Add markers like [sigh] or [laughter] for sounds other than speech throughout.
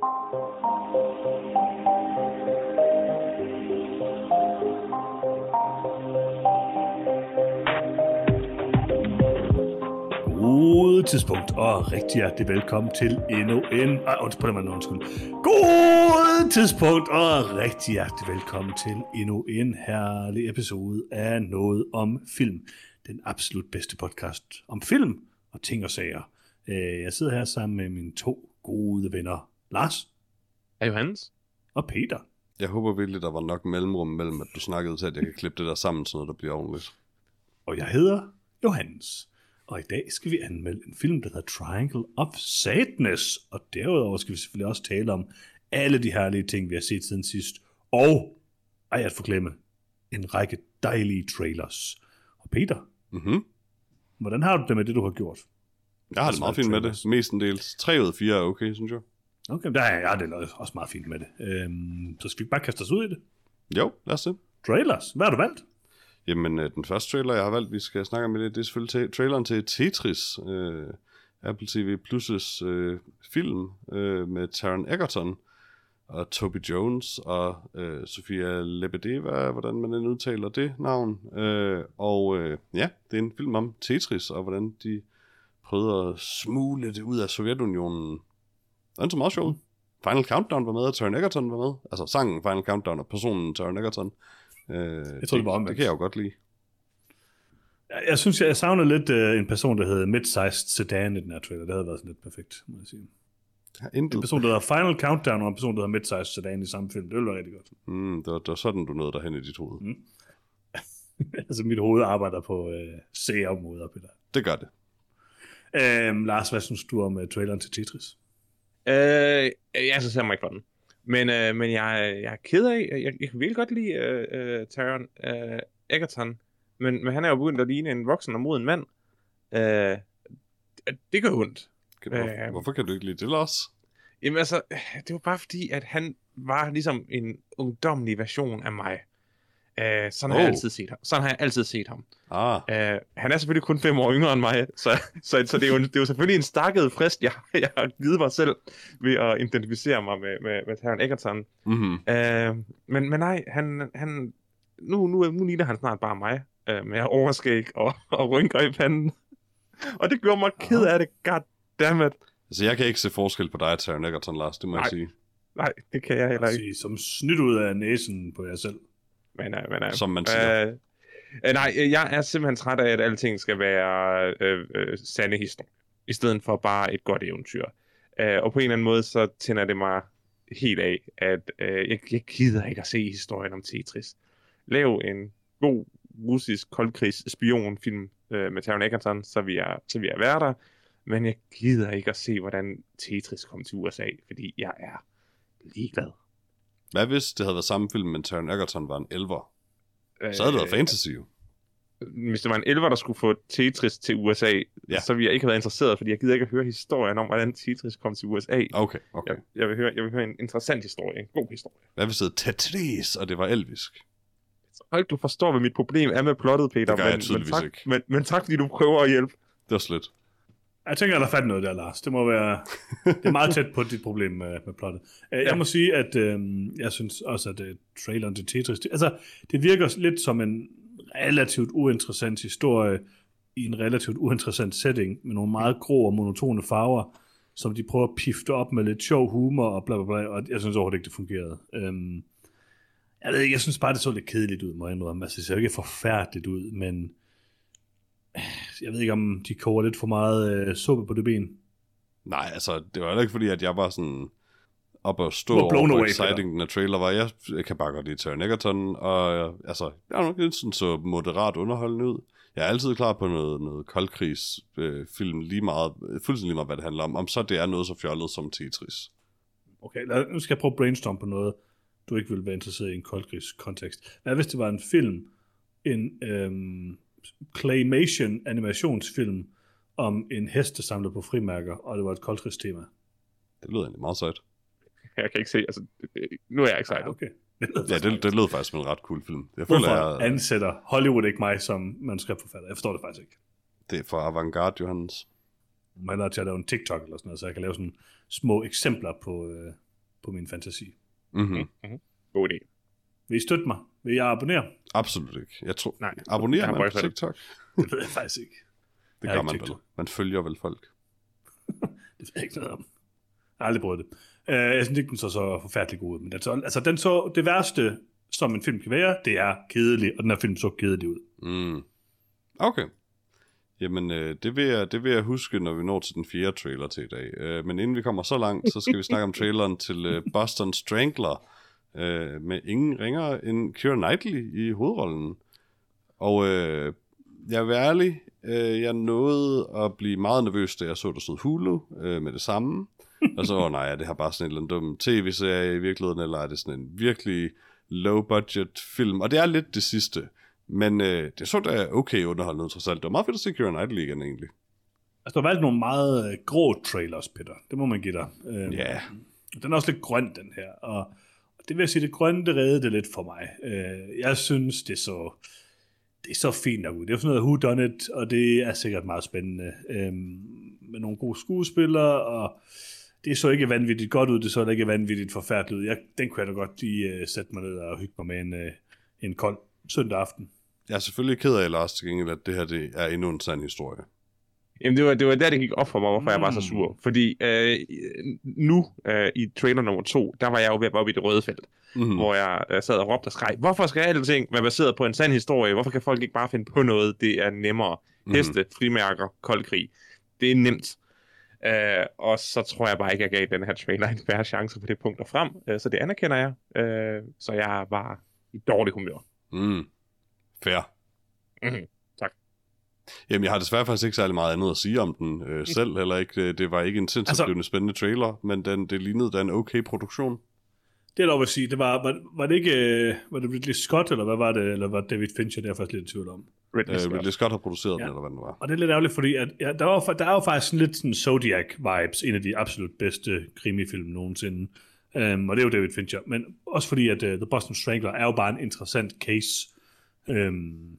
God tidspunkt, og rigtig hjertelig velkommen til endnu en... Ej, undskyld, på den undskyld. God tidspunkt, og rigtig hjertelig velkommen til endnu en herlig episode af Noget om Film. Den absolut bedste podcast om film og ting og sager. Øh, jeg sidder her sammen med mine to gode venner, Lars Er Johannes? og Peter. Jeg håber virkelig, der var nok mellemrum mellem, at du snakkede til, at jeg kan klippe det der sammen, så der bliver ordentligt. Og jeg hedder Johannes. Og i dag skal vi anmelde en film, der hedder Triangle of Sadness. Og derudover skal vi selvfølgelig også tale om alle de herlige ting, vi har set siden sidst. Og, ej at forglemme, en række dejlige trailers. Og Peter, Mhm. hvordan har du det med det, du har gjort? Jeg har det meget fint med det. Mestendels. 3 ud af 4 er okay, synes jeg. Okay, der er jeg det er også meget fint med det. Øhm, så skal vi bare kaste os ud i det. Jo, lad os se. Trailers, hvad har du valgt? Jamen, øh, den første trailer, jeg har valgt, vi skal snakke om det, det er selvfølgelig traileren til Tetris. Øh, Apple TV Plus' øh, film øh, med Taron Egerton og Toby Jones og øh, Sofia Lebedeva, hvordan man end udtaler det navn. Øh, og øh, ja, det er en film om Tetris og hvordan de prøvede at smule det ud af Sovjetunionen. Den så meget sjov. Final Countdown var med, og Taron Egerton var med. Altså sangen Final Countdown og personen Taron Egerton. Øh, Jeg tror, det var omvendt. Det kan jeg jo godt lide. Jeg, jeg synes, jeg savner lidt øh, en person, der hedder Mid-Sized Sedan i den her trailer. Det havde været sådan lidt perfekt, må jeg sige. Jeg har En intet. person, der hedder Final Countdown, og en person, der hedder Mid-Sized Sedan i samme film. Det ville være rigtig godt. Mm, det, var, det var sådan, du nåede derhen i dit hoved. Mm. [laughs] altså, mit hoved arbejder på øh, C-områder, Peter. Det gør det. Øhm, Lars, hvad synes du om uh, traileren til Tetris? Øh, jeg interesserer mig ikke for den. Men, øh, men jeg, jeg er ked af, jeg, jeg kan virkelig godt lide øh, øh, Taron øh, Egerton, men, men han er jo begyndt at ligne en voksen og moden mand. Øh, det- det gør ondt. Kan, hvor, Øh. hvorfor kan du ikke lide det, Lars? Jamen altså, det var bare fordi, at han var ligesom en ungdomlig version af mig. Øh, sådan, har jeg Oh. altid set ham. sådan har jeg altid set ham. Ah, Uh, han er selvfølgelig kun fem år yngre end mig, [laughs] så, så, så det, er jo, det er jo selvfølgelig en stakket frist, jeg, [laughs] jeg har givet mig selv ved at identificere mig med, med, med Taron Egerton. mm-hmm. Uh, men, men nej, han, han, nu, nu, nu ligner han snart bare mig, uh, med overskæg og, [laughs] og rynker i panden. Og det gjorde mig ked af det, goddammit. Altså, jeg kan ikke se forskel på dig og Taron Egerton, Lars, det må Nej. jeg sige. Nej, det kan jeg heller ikke. Sige, som snydt ud af næsen på jer selv. Men, uh, men, uh, Som man siger. Uh, uh, nej, øh, jeg er simpelthen træt af, at alting skal være uh, uh, sande historie, i stedet for bare et godt eventyr. Uh, og på en eller anden måde, så tænder det mig helt af, at uh, jeg, jeg gider ikke at se historien om Tetris. Lav en god russisk koldkrigs spionfilm uh, med Taron Egerton, så vi, er, så vi er værter. Men jeg gider ikke at se, hvordan Tetris kom til USA, fordi jeg er ligeglad. Hvad hvis det havde været samme film, men Taron Egerton var en elver? Så havde det været Øh, fantasy jo. hvis det var en elver, der skulle få Tetris til USA, Ja. så ville jeg ikke have været interesseret, fordi jeg gider ikke at høre historien om, hvordan Tetris kom til USA. Okay, okay. Jeg, jeg, vil høre, jeg vil høre en interessant historie, en god historie. Hvad hvis det Tetris, og det var elvisk? Hold, du forstår, hvad mit problem er med plottet, Peter. Det gør men, men, tak, ikke. Men, men tak, fordi du prøver at hjælpe. Det var slet. Jeg tænker, der er fat i noget der, Lars. Det må være... det er meget tæt på dit problem med, med plottet. Uh, Jeg Ja. må sige, at uh, jeg synes også, at uh, traileren til Tetris... Det, altså, det virker lidt som en relativt uinteressant historie i en relativt uinteressant setting med nogle meget grå og monotone farver, som de prøver at pifte op med lidt sjov humor og bla bla bla, og jeg synes overhovedet ikke, det fungerede. Um, jeg ved ikke, jeg synes bare, det så lidt kedeligt ud, må jeg indrømme. Altså, det ser jo ikke forfærdeligt ud, men jeg ved ikke, om de koger lidt for meget øh, suppe på det ben. Nej, altså, det var heller ikke fordi, at jeg var sådan op og stå over, hvor exciting den trailer var. Jeg, jeg kan bare godt lide Taron Egerton, og altså, jeg er nok lidt sådan så moderat underholdende ud. Jeg er altid klar på noget, noget koldkrigs øh, film lige meget, fuldstændig lige meget, hvad det handler om. Om så det er noget så fjollet som Tetris. Okay, lad, nu skal jeg prøve at brainstorm på noget, du ikke ville være interesseret i en koldkrigskontekst. Hvad hvis det var en film, en øhm, claymation animationsfilm, om en hest, der samler på frimærker, og det var et koldkrigstema? Det lyder egentlig meget sejt. [laughs] Jeg kan ikke se, altså, det- det- nu er jeg excited. okay. Ja, det, det lød faktisk som en ret cool film. Jeg føler, Hvorfor jeg, ansætter Hollywood ikke mig som manuskriptforfatter? Jeg forstår det faktisk ikke. det er for avantgarde, Johannes. Man er til at lave en TikTok eller sådan noget, så jeg kan lave sådan små eksempler på, øh, på min fantasi. Mm-hmm. God idé. Vil I støtte mig? Vil jeg abonnere? Absolut ikke. Jeg tror, Nej, abonnerer jeg man på. TikTok? Det ved jeg faktisk ikke. Det Jeg gør man vel. Man følger vel folk. [laughs] Det ved jeg ikke noget om. Jeg har aldrig prøvet det. Uh, jeg synes ikke, den så så forfærdelig god ud. Men den så, altså, den så, det værste, som en film kan være, det er kedelig, og den her film så kedelig ud. Mm. Okay. Jamen, øh, det, vil jeg, det vil jeg huske, når vi når til den fjerde trailer til i dag. Øh, men inden vi kommer så langt, så skal vi snakke om traileren til øh, Boston Strangler, øh, med ingen ringer end Keira Knightley i hovedrollen. Og øh, jeg vil ærlig, øh, jeg nåede at blive meget nervøs, da jeg så, der stod Hulu øh, med det samme. [laughs] Og så, åh nej, er det her bare sådan en eller anden dum tv-serie i virkeligheden, eller er det sådan en virkelig low-budget film? Og det er lidt det sidste. Men øh, det så da okay underholdende trods alt. Det var meget fedt at se Keira Knightley igen egentlig. Altså, du har valgt nogle meget øh, grå trailers, Peter. Det må man give dig. Øh, Ja. Den er også lidt grøn, den her. Og det vil jeg sige, det grønne, det reddede det lidt for mig. Øh, jeg synes, det så, det er så fint nok ud. Det er sådan noget who done it, og det er sikkert meget spændende. Øh, med nogle gode skuespillere, og det så ikke vanvittigt godt ud, det så ikke vanvittigt forfærdeligt ud. Jeg, den kunne jeg da godt lige uh, sætte mig ned og hygge mig med en, uh, en kold søndag aften. Jeg er selvfølgelig ked af, Lars, til gengæld, at det her det er endnu en sand historie. Jamen, det var, det var der, det gik op for mig, hvorfor mm. jeg var så Mm. sur. Fordi øh, nu, øh, i trailer nummer to, der var jeg jo ved at være oppe i det røde felt, mm. hvor jeg øh, sad og råbte og skreg, hvorfor skal alting være baseret på en sand historie? Hvorfor kan folk ikke bare finde på noget? Det er nemmere. Mhm. Heste, frimærker, kold krig. Det er nemt. Øh, og så tror jeg bare ikke, jeg gav den her trailer en færre chance på det punkt og frem. Øh, så det anerkender jeg. Øh, så jeg var i dårlig humør. Mm. Fair. Mm. Jamen, jeg har desværre faktisk ikke særlig meget andet at sige om den øh, selv, heller ikke. Det, det var ikke en sindssygt altså, spændende trailer, men den, det lignede da en okay produktion. Det er lov at sige, det var, var, var det ikke, øh, var det Ridley Scott, eller hvad var det, eller var det David Fincher, det er faktisk lidt i tvivl om. Ridley Øh, Scott. Ridley Scott har produceret ja. Den, eller hvad den var. Og det er lidt ærgerligt, fordi at, ja, der, var, der er jo faktisk sådan lidt sådan Zodiac-vibes, en af de absolut bedste krimifilm nogensinde. Um, og det er jo David Fincher. Men også fordi, at uh, The Boston Strangler er jo bare en interessant case um,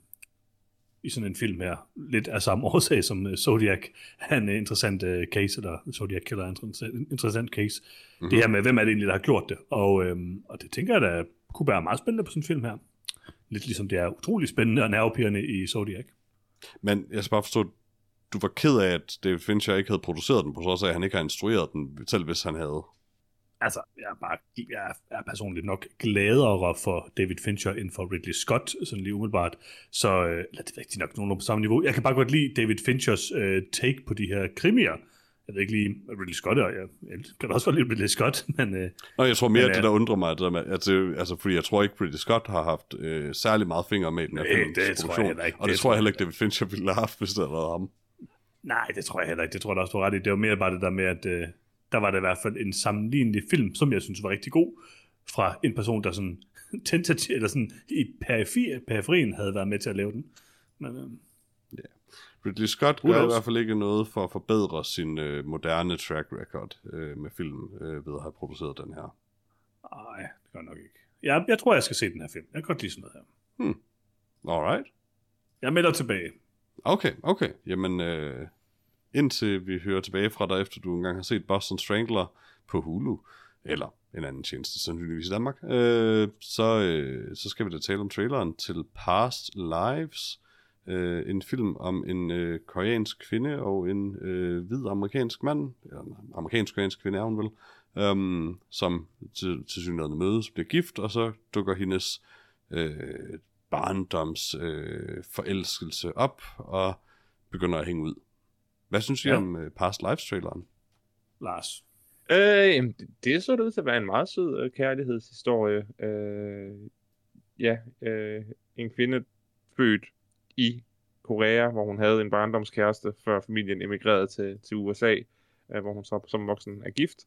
i sådan en film her. Lidt af samme [laughs] årsag som uh, Zodiac er en uh, interessant uh, case, eller Zodiac Killer er en interessant, interessant case. Mm-hmm. Det her med, hvem er det egentlig, der har gjort det. Og, um, og det tænker jeg da kunne være meget spændende på sådan en film her. Lidt ligesom det er utrolig spændende og nervepirrende i Zodiac. Men jeg skal bare forstå, du var ked af, at David Fincher ikke havde produceret den, på trods af, at han ikke har instrueret den, selv hvis han havde. Altså, jeg er, bare, jeg er personligt nok gladere for David Fincher end for Ridley Scott, sådan lige umiddelbart. Så øh, det er rigtigt nok nogenlunde på samme niveau. Jeg kan bare godt lide David Finchers øh, take på de her krimier. Jeg ved ikke lige, Ridley Scott er. Jeg, jeg kan også godt lide Ridley Scott, [laughs] men øh, Nå, jeg tror mere, Men, at det øh, der undrer mig, at det med, at det, altså, fordi jeg tror ikke, Ridley Scott har haft øh, særlig meget fingre med i den her films det tror jeg ikke. Og det, Det tror jeg heller ikke, David Fincher ville have haft, hvis det havde været ham. nej, det tror jeg heller ikke. Det tror jeg da også, du ret i. Det var mere bare det der med, at øh, der var det i hvert fald en sammenlignelig film, som jeg synes var rigtig god, fra en person, der sådan [laughs] tentativ, eller sådan i periferi, periferien havde været med til at lave den. Men, øh, Ridley Scott gør i hvert fald ikke noget for at forbedre sin øh, moderne track record øh, med film øh, ved at have produceret den her. Nej, det gør nok ikke. Jeg, jeg tror, jeg skal se den her film. Jeg kan godt lide sådan noget her. Alright. Jeg melder tilbage. Okay, okay. Jamen, øh, indtil vi hører tilbage fra dig, efter du engang har set Boston Strangler på Hulu, eller en anden tjeneste, sandsynligvis i Danmark, øh, så, øh, så skal vi da tale om traileren til Past Lives, øh, en film om en øh, koreansk kvinde og en øh, hvid amerikansk mand, eller en amerikansk-koreansk kvinde er hun vel, øhm, som til, til synligheden mødes, bliver gift, og så dukker hendes øh, barndoms øh, forelskelse op, og begynder at hænge ud. Hvad synes I Ja. om øh, Past Lives-traileren? Lars. Øh, jamen, det, det så det ud til at være en meget sød øh, kærlighedshistorie. Øh, ja, øh, en kvinde født i Korea, hvor hun havde en barndomskæreste, før familien emigrerede til, til USA, øh, hvor hun så som voksen er gift.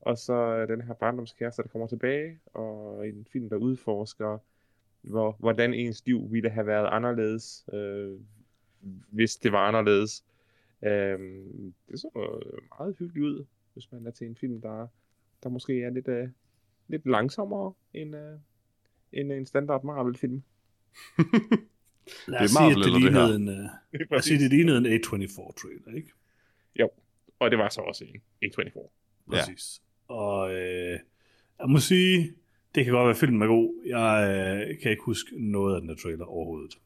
Og så øh, den her barndomskæreste, der kommer tilbage, og en film, der udforsker, hvor, hvordan ens liv ville have været anderledes, øh, hvis det var anderledes. Øh, det så øh, meget hyggeligt ud, hvis man er til en film, der, der måske er lidt, øh, lidt langsommere end, øh, end en standard Marvel-film. [laughs] Lad os sige, Marvel, at det eller det lignede en, [laughs] uh, sige, det lignede en A24-trailer, ikke? Og det var så også en A24. Ja. Præcis. Og øh, Jeg må sige, det kan godt være, at filmen er god. Jeg øh, kan ikke huske noget af den her trailer overhovedet.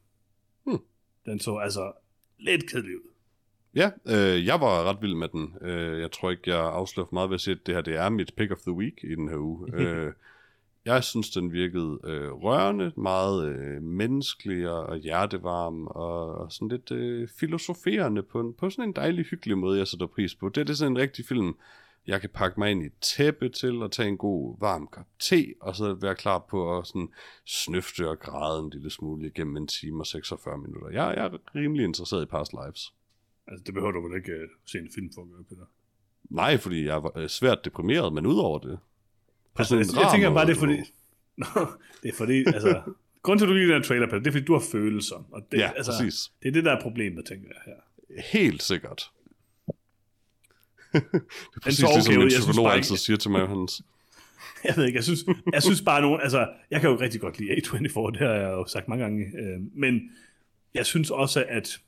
Hmm. Den så altså lidt kedelig ud. Ja, øh, jeg var ret vild med den. Øh, jeg tror ikke, jeg afslører for meget ved at sige, at det her det er mit pick of the week i den her uge. [laughs] øh, jeg synes, den virkede øh, rørende, meget øh, menneskelig og, og hjertevarm, og, og sådan lidt øh, filosoferende på, en, på sådan en dejlig, hyggelig måde, jeg sætter pris på. Det, det er sådan en rigtig film, jeg kan pakke mig ind i et tæppe til og tage en god varm kop te, og så være klar på at sådan snøfte og græde en lille smule igennem en time og 46 minutter. Jeg, jeg er rimelig interesseret i Past Lives. Altså, det behøver du vel ikke uh, se en film for at gøre, Peter. Nej, fordi jeg var øh, svært deprimeret, men udover det. På Altså, jeg, en jeg tænker bare, det er fordi... [laughs] Nå, det er fordi, altså... Grunden til, at du lide den trailer, Peter, det er fordi, du har følelser. Og det, Ja, altså, præcis. Det er det, der er problemet, tænker jeg her. Helt sikkert. [laughs] det er præcis okay min Jeg synes psykolog altid ikke- siger til mig, Hans. [laughs] Jeg ved ikke, jeg synes, jeg synes bare nogen, altså, jeg kan jo rigtig godt lide A24, det har jeg jo sagt mange gange, øh, men jeg synes også, at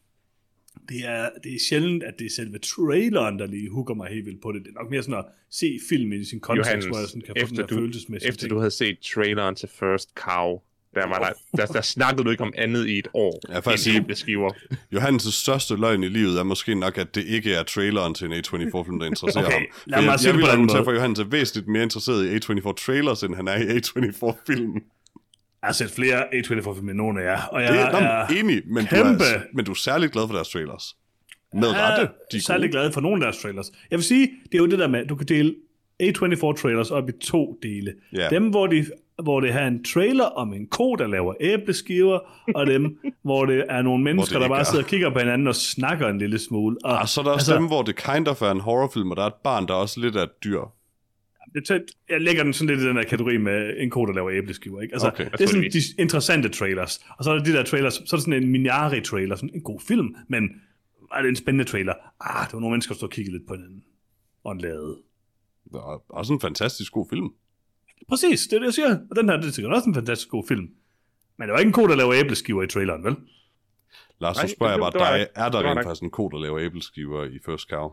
det er, det er sjældent, at det er selve traileren, der lige hooker mig helt vildt på det. Det er nok mere sådan at se filmen i sin kontekst, hvor jeg sådan kan få den efter der du, følelsesmæssige efter ting. du havde set traileren til First Cow, der, var der, der, der snakkede du ikke om andet i et år. Ja, faktisk end ikke. æbleskiver. Johannes' største løgn i livet er måske nok, at det ikke er traileren til en A24-film, der interesserer Okay, ham. lad mig jeg, sige jeg det vil argumentere for, at Johannes er væsentligt mere interesseret i A24-trailers, end han er i A24-filmen. Jeg har set flere A24-film end nogen af jer, og jeg Det er, er men enig, men du, kæmpe- er, men du er særligt glad for deres trailers. Med rette, de er er særlig glad for nogle af deres trailers. Jeg vil sige, det er jo det der med, at du kan dele A24-trailers op i to dele. Ja. Dem, hvor, de, hvor det har en trailer om en ko, der laver æbleskiver, og dem, [laughs] hvor det er nogle mennesker, der bare er. sidder og kigger på hinanden og snakker en lille smule. Og, Og så er der også altså, dem, hvor det kind of er en horrorfilm, og der er et barn, der er også lidt af et dyr. Det tæt, jeg lægger den sådan lidt i den her kategori med en ko, der laver æbleskiver. Ikke? Altså, Okay. det er sådan de interessante trailers. Og så er der de der trailers, så er der sådan en Minari-trailer, sådan en god film, men er det en spændende trailer? Ah, det var nogle mennesker, der stod og kiggede lidt på hinanden. Og en lade. Og også en fantastisk god film. Præcis, det er det, jeg siger. Og den her, det er sikkert også en fantastisk god film. Men det var ikke en ko, der laver æbleskiver i traileren, vel? Lars, så spørger jeg det- bare det var dig, er der Det var rent faktisk en ko, der laver æbleskiver i First Cow?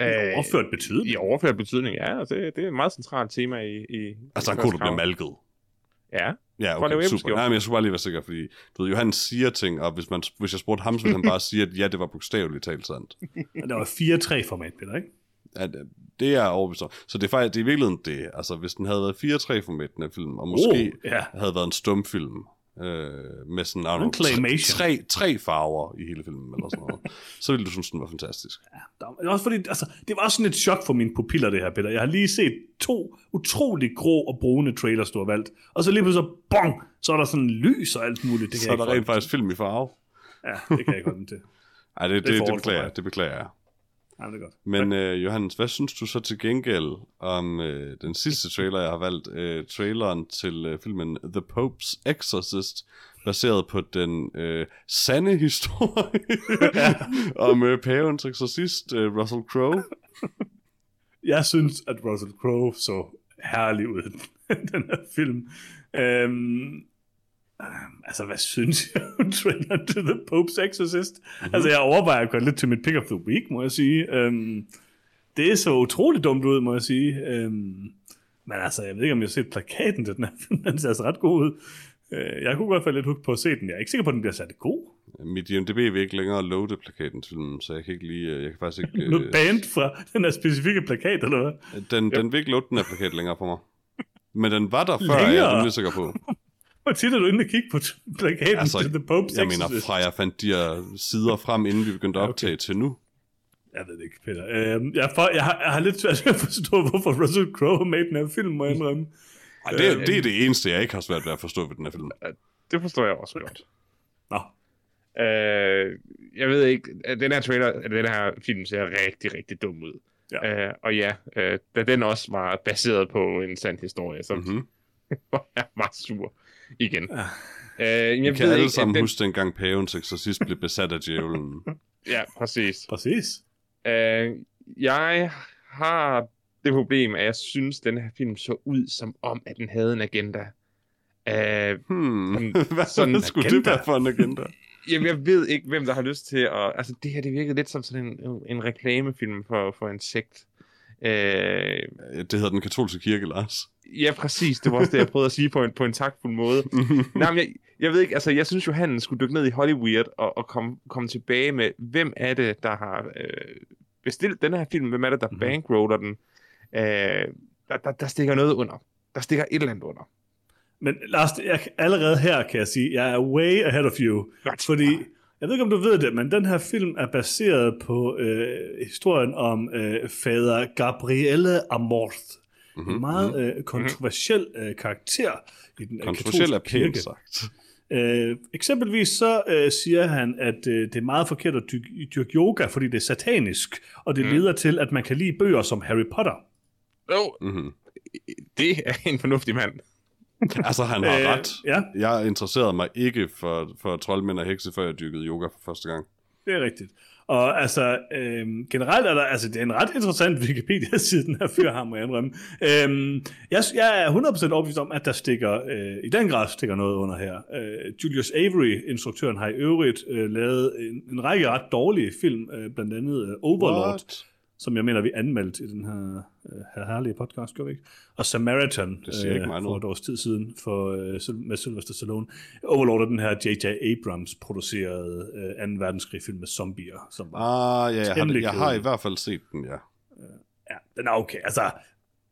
Øh, Overført betydeligt. I overført betydning, ja. altså, Det, det er et meget centralt tema i... i Altså i First der bliver Cow. malket. Ja. Ja, okay, super. Nej, men jeg skulle bare lige være sikker, fordi du ved, Johan siger ting, og hvis, man, hvis jeg spurgte ham, så ville han bare sige, at ja, det var bogstaveligt talt sandt. Der var 4-3 format, Peter, ikke? At det er overbevist om. Så det er faktisk, det er i virkeligheden det. Altså, hvis den havde været 4-3 format, den her film, og måske Oh, ja. havde været en stumfilm, øh, med sådan, know, claymation. tre, tre farver i hele filmen, eller sådan noget, [laughs] så ville du synes, den var fantastisk. Der det var også fordi, altså, det var sådan et chok for mine pupiller, det her, Peter. Jeg har lige set to utrolig grå og brune trailers, du har valgt. Og så lige pludselig, bong, så er der sådan lys og alt muligt. Det kan Så jeg er der rent faktisk film i farve. Ja, det kan jeg den til. Ej, det, Det er det, det, beklager, det beklager jeg. Ja, det er godt. Men øh, Johannes, hvad synes du så til gengæld om øh, den sidste trailer, jeg har valgt? Øh, traileren til øh, filmen The Pope's Exorcist, baseret på den øh, sande historie [laughs] om øh, pavens eksorcist, øh, Russell Crowe. [laughs] Jeg synes, at Russell Crowe så herlig ud i den her film. Øhm, øhm, altså, hvad synes jeg om [laughs] traileren til The Pope's Exorcist? Mm-hmm. Altså, jeg overvejer at gå lidt til mit pick of the week, må jeg sige. Øhm, det så utroligt dumt ud, må jeg sige. Øhm, men altså, jeg ved ikke, om jeg har set plakaten til den her film. [laughs] Den ser altså ret god ud. Øh, Jeg kunne godt falde lidt hooked på at se den. Jeg er ikke sikker på, at den bliver særlig god. Mit IMDb vil ikke længere loade plakaten til filmen, så jeg kan ikke lige, øh, jeg kan faktisk ikke... [laughs] Noget band fra den her specifikke plakat, eller hvad? den, den vil ikke loade den her plakat længere for mig. Men den var der før, er jeg Længere? rimelig sikker på. Hvor tit er du inde og kigge på plakaten Altså, til The Pope's Jeg mener, fra jeg fandt de her sider frem, inden vi begyndte at okay. optage til nu. Jeg ved det ikke, Peter. Øhm, jeg, for, jeg, har, jeg har lidt svært ved at forstå, hvorfor Russell Crowe har med den her film, må jeg indrømme. Ej, det, er- det er det eneste, jeg ikke har svært ved at forstå ved den her film. Det forstår jeg også godt. Nå, Øh, jeg ved ikke, at den her trailer, at den her film ser rigtig, rigtig dum ud. Ja. Øh, og ja, øh, da den også var baseret på en sand historie, så Mm-hmm. mm-hmm. [laughs] var jeg meget sur igen. Ja. Øh, jeg Vi kan ved alle ikke, sammen den, huske dengang pavens eksorcist blev besat af djævlen. [laughs] Ja, præcis. præcis. Øh, jeg har det problem, at jeg synes, at den her film så ud som om, at den havde en agenda. Øh, Hmm, Sådan- [laughs] hvad sådan sådan skulle agenda. det være for en agenda? [laughs] Jamen, jeg ved ikke, hvem der har lyst til at... Altså, det her, det virkede lidt som sådan en, en reklamefilm for, for en sekt. Øh, Det hedder den katolske kirke, Lars. Ja, præcis. Det var også det, jeg prøvede at sige på en, på en taktfuld måde. [laughs] Nej, men jeg, jeg ved ikke, altså jeg synes jo, han skulle dykke ned i Hollywood og, og komme kom tilbage med, hvem er det, der har øh, bestilt den her film? Hvem er det, der mm-hmm. bankroller den? Øh, der, der, der stikker noget under. Der stikker et eller andet under. Men Lars, jeg, allerede her kan jeg sige, jeg er way ahead of you. Godt. Fordi, jeg ved ikke om du ved det, men den her film er baseret på øh, historien om øh, fader Gabrielle Amorth. Mm-hmm. En meget øh, kontroversiel øh, karakter i den øh, Kontroversiel er pænt kirke. sagt. Øh, eksempelvis så øh, siger han, at øh, det er meget forkert at dyrke, dyrke yoga, fordi det er satanisk, og det mm. leder til, at man kan lide bøger som Harry Potter. Jo, Mm-hmm. det er en fornuftig mand. [laughs] Altså, han har Øh, ret. Ja, Jeg interesserede mig ikke for, for troldmænd og hekse, før jeg dyrkede yoga for første gang. det er rigtigt. Og altså, øhm, generelt er der, altså det er en ret interessant Wikipedia-side, den her fyr har, må jeg indrømme. Øhm, jeg, jeg er 100% overbevist om, at der stikker, øh, i den grad stikker noget under her. Øh, Julius Avery, instruktøren, har i øvrigt øh, lavet en, en række ret dårlige film, øh, blandt andet øh, Overlord, What? Som jeg mener, vi anmeldte i den her, øh, her herlige podcast, gør vi ikke? Og Samaritan Det siger ikke mig for et års tid siden for, øh, med Sylvester Stallone. Overlord er den her J.J. Abrams producerede øh, 2. verdenskrig film med zombier, som Ah, ja, jeg har, jeg har i hvert fald set den, ja. Ja, den er okay. Altså,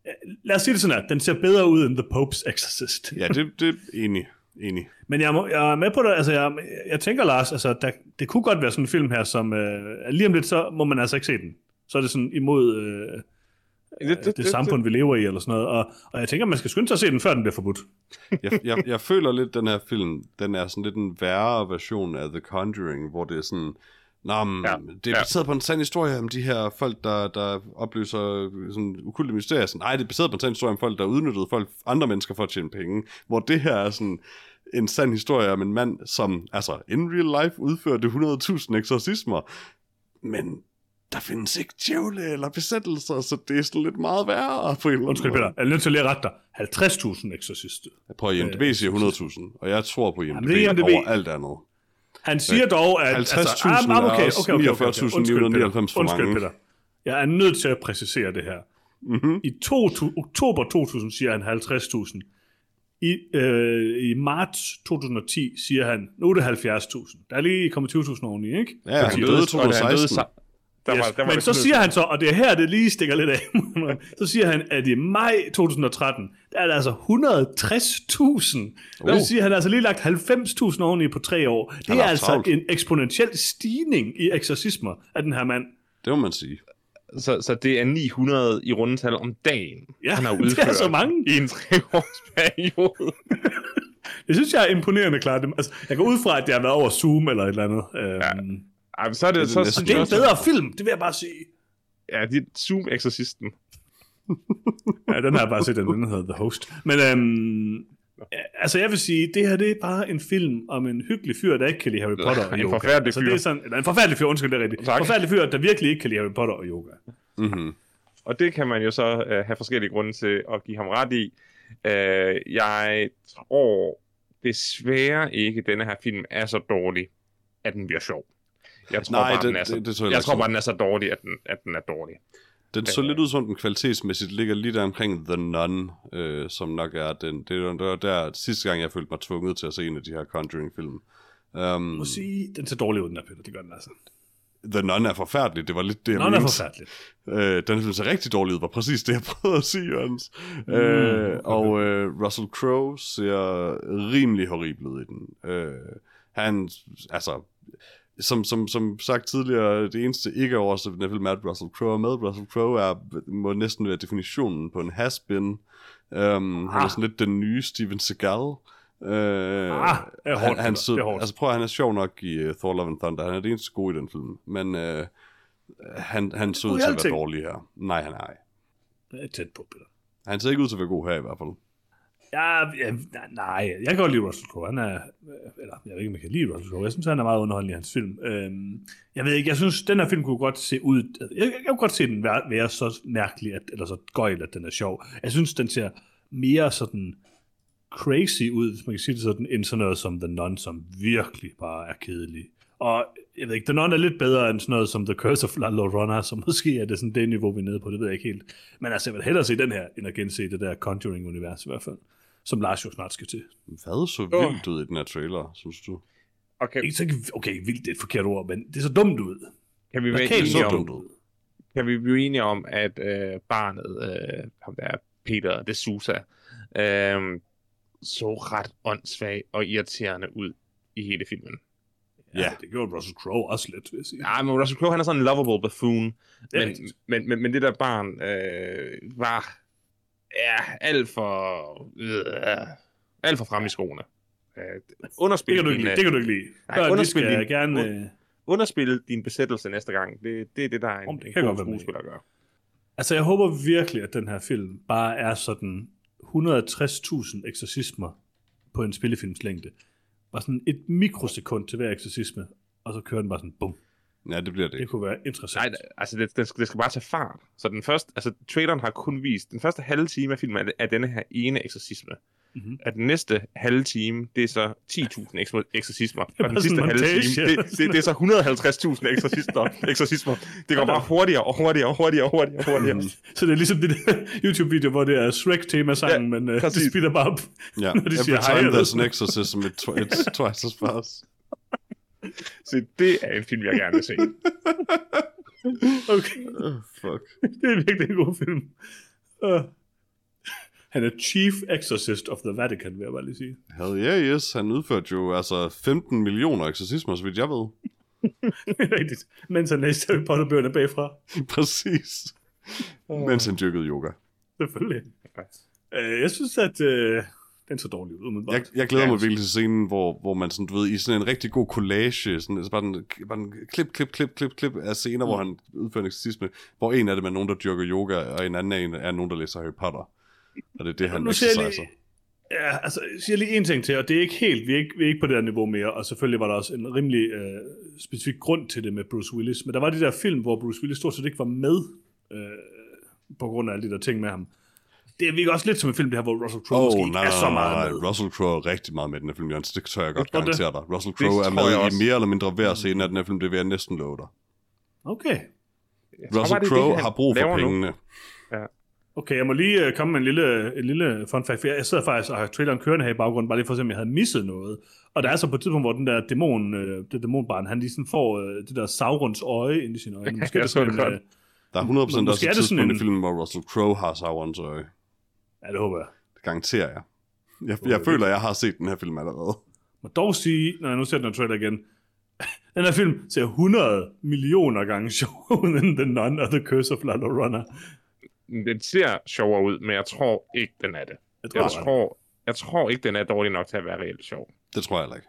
øh, lad os sige det sådan her. Den ser bedre ud end The Pope's Exorcist. Ja, det, det er enig. enig. Men jeg, må, jeg er med på det. Altså, jeg, jeg tænker, Lars, altså, der, det kunne godt være sådan en film her, som øh, lige om lidt, så må man altså ikke se den. Så er det sådan imod øh, det, det, det samfund, vi lever i, eller sådan noget. Og, og jeg tænker, man skal skynde sig at se den, før den bliver forbudt. Jeg, jeg, jeg føler lidt, den her film, den er sådan lidt en værre version af The Conjuring, hvor det er sådan, Nå, men, Ja, ja, det er ja. baseret på en sand historie om de her folk, der, der opløser sådan ukulte mysterier. Sådan, Nej, det er baseret på en sand historie om folk, der udnyttede folk, andre mennesker for at tjene penge. Hvor det her er sådan en sand historie om en mand, som altså in real life udførte 100.000 eksorcismer. Men der findes ikke djævle eller besættelser, så det er sådan lidt meget værre på en eller anden Undskyld. Peter. Jeg er nødt til at lige rette dig. 50.000 eksorcister. Prøver, IMDb siger 100.000, og jeg tror på IMDb, Jamen, IMDb. over alt andet. Han siger dog, at... 50.000 altså, ah, ah, er også 49.999 Undskyld, Peter. for Undskyld, mange. Peter. Jeg er nødt til at præcisere det her. Mm-hmm. I to, to, oktober 2000 siger han 50.000. I, øh, I marts 2010 siger han, nu er det 70.000. Der er lige kommet 20.000 oveni, ikke? Ja, han døde i og han døde 2016. sa- der Yes. var, der var Men så siger han så, og det er her, det lige stikker lidt af, [laughs] så siger han, at i maj 2013, der er der altså 160.000. Uh. Det vil sige, at han har altså lige lagt 90.000 oveni på tre år. Det er altså travlt. en eksponentiel stigning i eksorcismer af den her mand. Det må man sige. så, så det er 900 i rundetal om dagen, Ja, han har [laughs] det er udført så mange. i en treårsperiode. [laughs] Det synes jeg er imponerende klart. Altså, jeg går ud fra, at det har været over Zoom eller et eller andet. Øhm, Ej, men så er det, Det er så, så det er en bedre film, det vil jeg bare sige. Ja, det er Zoom-eksorcisten. [laughs] Ja, den har jeg bare set, den, den hedder The Host. Men øhm, altså jeg vil sige, det her det er bare en film om en hyggelig fyr, der ikke kan lide Harry Potter og En yoga. forfærdelig altså, fyr. Det er sådan, eller en forfærdelig fyr, undskyld, det er rigtigt. Tak. En forfærdelig fyr, der virkelig ikke kan lide Harry Potter og yoga. Mm-hmm. Og det kan man jo så øh, have forskellige grunde til at give ham ret i. Øh, jeg tror desværre ikke, at denne her film er så dårlig, at den bliver sjov. Jeg tror Nej, bare, det- den er så, det- det tror jeg jeg tror bare, den er så dårlig, at den, at den er dårlig. Den så lidt ud som, den kvalitetsmæssigt ligger lige der omkring The Nun, øh, som nok er den. Det var, der sidste gang, jeg følte mig tvunget til at se en af de her Conjuring-film. Um, Jeg må sige, den ser dårlig ud, den her, Peter. Det gør den altså. The Nun er forfærdelig, det var lidt det, jeg den er forfærdelig. Øh, den film ser rigtig dårlig ud, var præcis det, jeg [laughs] prøvede at sige, Jørgens. Mm, okay. øh, og øh, Russell Crowe ser rimelig horribel ud i den. Øh, han, altså, som, som, som sagt tidligere, det eneste ikke den film er, at Russell Crowe er med. Russell Crowe er, må næsten være definitionen på en has-been. Um, han er Ah. sådan lidt den nye Steven Seagal. Uh, Ah, er hårdt, han, han, så, altså prøv at han er sjov nok i uh, Thor Love and Thunder. Han er det eneste gode i den film. Men uh, han, han så ud til at være dårlig her. Nej, han er ej. Det er tæt på, Peter. Han ser ikke ud til at være god her i hvert fald. Ja, ja, nej, jeg kan godt lide Russell Crowe. Han er, øh, eller jeg ved ikke, om jeg kan lide Russell Crowe. Jeg synes, han er meget underholdende i hans film. Øhm, jeg ved ikke, jeg synes, den her film kunne godt se ud... Øh, jeg, jeg kunne godt se den være, være så mærkelig, at, eller så gøjl, at den er sjov. Jeg synes, den ser mere sådan crazy ud, hvis man kan sige det sådan, end sådan noget som The Nun, som virkelig bare er kedelig. Og jeg ved ikke, The Nun er lidt bedre end sådan noget som The Curse of La Llorona, så måske er det sådan det niveau, vi er nede på, det ved jeg ikke helt. Men altså, jeg vil hellere se den her, end at gense det der Conjuring-univers i hvert fald, som Lars jo snart skal til. Hvad så vildt ud i den her trailer, synes du? Okay, Ikke så, okay, vildt det er et forkert ord, men det er så dumt ud. kan vi være kan enige dumt om, ud. kan vi blive enige om, at øh, barnet, øh, ham der Peter de Sousa, øh, så ret åndssvag og irriterende ud i hele filmen. Ja. det gjorde Russell Crowe også lidt, vil jeg sige. Ja, men Russell Crowe, han er sådan en lovable buffoon. Det Men, men, men, men det der barn øh, var ja, alt for... Øh, alt for frem i skoene. Øh, Det underspil, kan du ikke din, lide. øh, Det kan du ikke lide. Nej, Børn, de underspil skal din- gerne... øh, underspil din besættelse næste gang. Det, det er det, der er en, Om det en kan god skuespiller gør. Altså, jeg håber virkelig, at den her film bare er sådan 160.000 eksorcismer på en spillefilms længde. Bare sådan et mikrosekund til hver eksorcisme, og så kører den bare sådan, bum. Ja, det bliver det Det kunne være interessant. Nej, altså det, det, skal, det skal bare tage fart. Så den første, altså traileren har kun vist, den første halve time af filmen er, er denne her ene eksorcisme. Mhm. Mm-hmm. At den næste halve time, det er så 10.000 ekso- eksorcismer. Og den sidste halve time, det, det, det, er så 150.000 eksorcismer. [laughs] eksorcismer. Det går bare hurtigere og hurtigere og hurtigere og hurtigere. Og hurtigere. Så det er ligesom det der YouTube-video, hvor det er Shrek-temasangen, Ja, men uh, det speeder bare op, Ja, [laughs] når de siger every hej. time eller there's sådan an exorcism, it tw- it's twice as fast. [laughs] Så det er en film, jeg gerne vil se. Okay, Oh, fuck. [laughs] det er virkelig en god film. Uh, han er Chief Exorcist of the Vatican, vil jeg bare lige sige. Hell yeah, yes. Han udførte jo altså 15 millioner eksorcismer, så vidt jeg ved. [laughs] Rigtigt. Mens han læste Harry Potter-bøgerne bagfra. Præcis. Mens han dyrkede yoga. Selvfølgelig. Uh, jeg synes, at uh, den så dårlig ud, umiddelbart. Jeg, jeg glæder Ja. mig virkelig til scenen, hvor, hvor man sådan, du ved, i sådan en rigtig god collage, sådan, altså bare, en, bare en klip, klip, klip, klip, klip af scener, mm. hvor han udfører en eksorcisme, hvor en af dem er nogen, der dyrker yoga, og en anden er, en, er nogen, der læser Harry Potter. Og det er det, han siger jeg exerciser. ja, altså, jeg siger lige en ting til, og det er ikke helt, vi er ikke, vi er ikke på det her niveau mere, og selvfølgelig var der også en rimelig øh, specifik grund til det med Bruce Willis, men der var de der film, hvor Bruce Willis stort set ikke var med, øh, på grund af alle de der ting med ham. Det virker også lidt som en film, det her, hvor Russell Crowe Åh, måske oh, ikke nej, er så meget nej, med. Russell Crowe er rigtig meget med den her film, Jørgens. Det tør jeg godt det. garantere dig. Russell Crowe er jeg med i mere eller mindre hver scene af den her film, det vil jeg næsten love dig. Okay. Jeg Russell det Crowe det, har brug for nu. pengene. Okay, jeg må lige øh, komme med en lille, en lille fun fact, for jeg sidder faktisk og har traileren kørende her i baggrunden, bare lige for at se, om jeg havde misset noget. Og der er så på et tidspunkt, hvor den der dæmon, øh, det dæmonbarn, han lige sådan får øh, det der Saurons øje ind i sine øjne. [laughs] Måske er Jeg det så sådan det en, godt. øh, Der er 100% Men også et det sådan tidspunkt i en- filmen, hvor Russell Crowe har Saurons øje. Ja, det håber jeg. Det garanterer jeg. Jeg, jeg føler, jeg har set den her film allerede. må dog sige, når jeg nu ser den her trailer igen, [laughs] den her film ser 100 millioner gange [laughs] sjovere end The Nun og The Curse of La Llorona. Den ser sjovere ud, men jeg tror ikke, den er det. Jeg tror, jeg tror, jeg tror ikke, den er dårlig nok til at være reelt sjov. Det tror jeg heller ikke.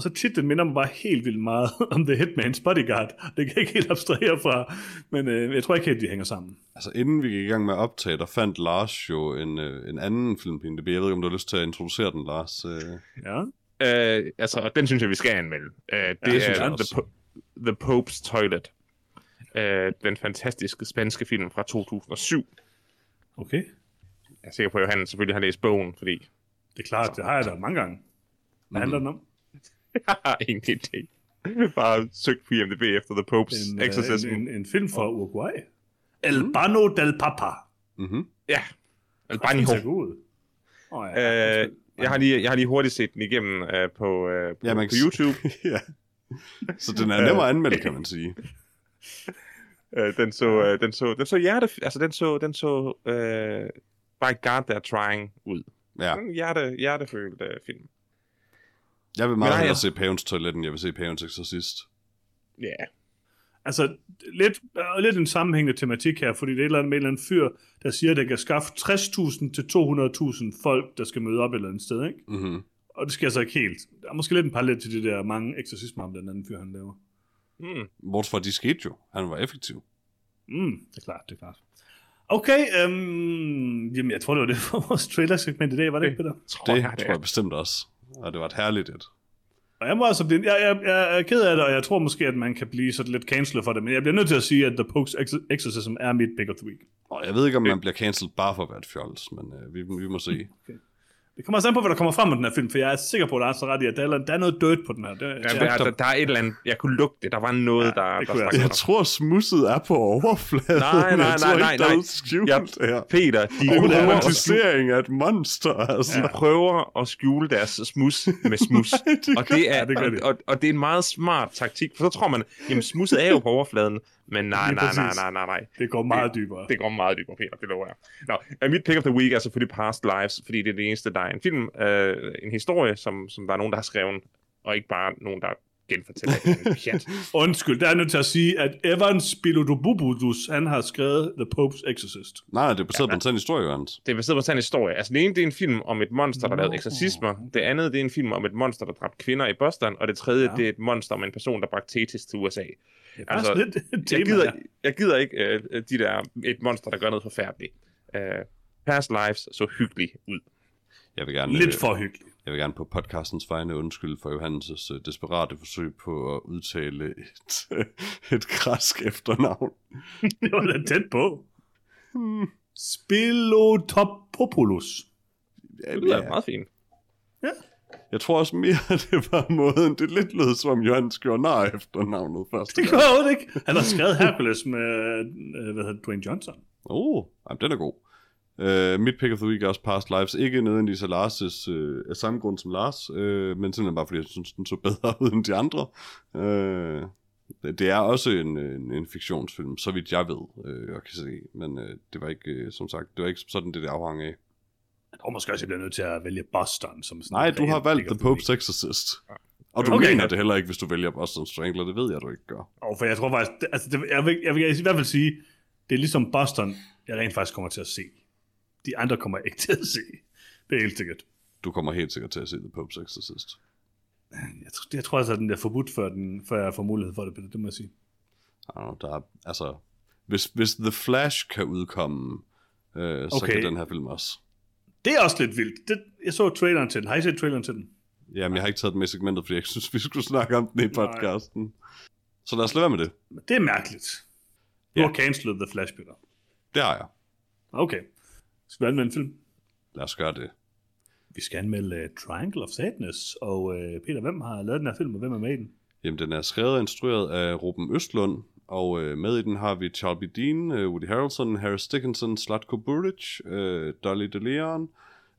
Og så tit, den minder mig bare helt vildt meget [laughs] om The Hitman's Bodyguard. Det kan jeg ikke helt abstrahere fra, men øh, jeg tror ikke helt, de hænger sammen. Altså, inden vi gik i gang med at optage, der fandt Lars jo en, øh, en anden film på IMDb. Jeg ved ikke, om du har lyst til at introducere den, Lars. Øh, Ja. Øh, altså, den synes jeg, vi skal anmelde. Øh, det, det det synes jeg er. The, po- The Pope's Toilet. Øh, den fantastiske spanske film fra 2007. Okay. Jeg er sikker på, at Johan selvfølgelig har læst bogen, fordi Det er klart, det har jeg da mange gange. Hvad handler den om? Jeg har ingen idé. Bare søgt på IMDb efter The Pope's En, Exorcism. øh, en, en, en film fra Uruguay. El Bano del Papa. mm-hmm. Ja. God ud. Oh, ja, Øh, jeg, har lige, jeg har lige hurtigt set den igennem øh, på, øh, på, Ja, man på YouTube. [laughs] ja. Så den er nemmere at anmelde, kan man sige. [laughs] Øh, den så, øh, den så, den så hjerte, altså den så, den så øh, by God They're Trying ud. Ja. En hjerte, hjertefølt øh, film. Jeg vil meget hellere jeg- se Pavens Toilet, end jeg vil se Pavens Exorcist. Ja. Yeah. Altså, lidt, er lidt en sammenhængende tematik her, fordi det er et eller andet med en eller anden fyr, der siger, at der kan skaffe 60.000 til 200.000 folk, der skal møde op et eller andet sted, ikke? Mm-hmm. Og det sker altså ikke helt. Der er måske lidt en parallel til de der mange eksorcismer, om den anden fyr, han laver. Mm. Bortset fra, de skete jo. Han var effektiv. Mm, det er klart, det er klart. Okay, øhm, jamen jeg tror, det var det for vores trailer-segment i dag, var det ikke, Peter? Tror Det jeg, det tror jeg bestemt også. Og det var et herligt et. Og jeg må altså blive, jeg, jeg, jeg er ked af det, og jeg tror måske, at man kan blive sådan lidt cancelled for det, men jeg bliver nødt til at sige, at The Exor- Exorcism er mit pick of the week. Og jeg ved ikke, om man bliver cancelled bare for at være et fjols, men øh, vi, vi må se. Vi Det kommer også an på, hvad der kommer frem med den her film, for jeg er sikker på, at der er så ret i, at der er, der er noget dirt på den her. Det, Ja, der, der, der, er et eller andet, jeg kunne lugte det. Der var noget, Ja, der, det der jeg Jeg tror, smusset er på overfladen. Nej, nej, Jeg tror nej, ikke, nej, der er nej. noget skjult Ja, her. Peter, de En at skjule, romantisering af et monster, altså. de prøver at skjule deres smus med smus. [laughs] De og, gør- det er, Ja, det og, og, og det er en meget smart taktik, for så tror man, jamen smusset er jo på overfladen, men nej, nej, nej, nej, nej, nej. det går meget dybere. Det går meget dybere, Peter, det lover jeg. Nå, uh, mit pick of the week er selvfølgelig Past Lives, fordi det er det eneste, der er en film, uh, en historie, som, som der er nogen, der har skrevet, og ikke bare nogen, der genfortæller [laughs] pjat. Undskyld, der er nødt til at sige, at Evans Bilodobubudus, han har skrevet The Pope's Exorcist. Nej, det er baseret på en sand historie, Jørgens. Det er baseret på en historie. Altså, det ene, det er en film om et monster, der Nå. lavede eksorcismer. Det andet, det er en film om et monster, der dræbte kvinder i Boston. Og det tredje, Ja. ja. det er et monster om en person, der bragte Tetis til USA. Er Altså, lidt Jeg gider, jeg gider ikke uh, de der, et monster, der gør noget forfærdeligt. Uh, Past Lives så hyggeligt ud. Jeg vil gerne, Lidt øh, for hyggeligt. jeg vil gerne på podcastens vegne undskylde for Johannes' øh, desperate forsøg på at udtale et, [laughs] et græsk efternavn. [laughs] Det var da tæt på. Spilotopopoulos. Det lyder meget fint. Jeg tror også mere, at [laughs] det var måden. Det lidt lød som om Johannes gjorde nar efternavnet første Det gør jeg ikke. Han har skrevet Hercules med øh, hvad hedder det, Dwayne Johnson. Oh, jamen, den er god. Uh, mit pick of the week er også Past Lives. Ikke nødvendigvis af Lars' uh, af samme grund som Lars, uh, men simpelthen bare fordi jeg synes, den så bedre [laughs] ud end de andre. Uh, det- det er også en, en, en fiktionsfilm, så vidt jeg ved, uh, jeg kan se. Men uh, det var ikke, uh, som sagt, det var ikke sådan, det, det afhang af. Jeg tror måske også, jeg bliver nødt til at vælge Boston. Som sådan Nej, du har valgt The. Pope's Exorcist. Og du Okay. mener det heller ikke, hvis du vælger Boston Strangler. Det ved jeg, du ikke gør. Og for jeg tror faktisk, det, altså det, jeg, vil, jeg vil i hvert fald sige, det er ligesom Boston, jeg rent faktisk kommer til at se. De andre kommer jeg ikke til at se. Det er helt sikkert. Du kommer helt sikkert til at se The Pope's Exorcist. Jeg, tror- jeg tror altså, at den er forbudt, før, den, før jeg får mulighed for det, Peter. Det må jeg sige. I don't know, der er, altså, hvis, hvis The Flash kan udkomme, øh, så Okay. kan den her film også. Det er også lidt vildt. Det, jeg så traileren til den. Har I set traileren til den? Jamen, jeg har ikke taget den med segmentet, fordi jeg synes, vi skulle snakke om den i podcasten. Så lad os lade være med det. Men det er mærkeligt. Du Ja. har cancelet The Flash, Peter. Det har jeg. Okay. Skal vi anmelde en film? Lad os gøre det. Vi skal anmelde uh, Triangle of Sadness. Og uh, Peter, hvem har lavet den her film, og hvem er med i den? Jamen, den er skrevet og instrueret af Ruben Østlund, og øh, med i den har vi Charlie Dean, øh, Woody Harrelson, Harris Dickinson, Slatko Buric, øh, Dolly DeLeon,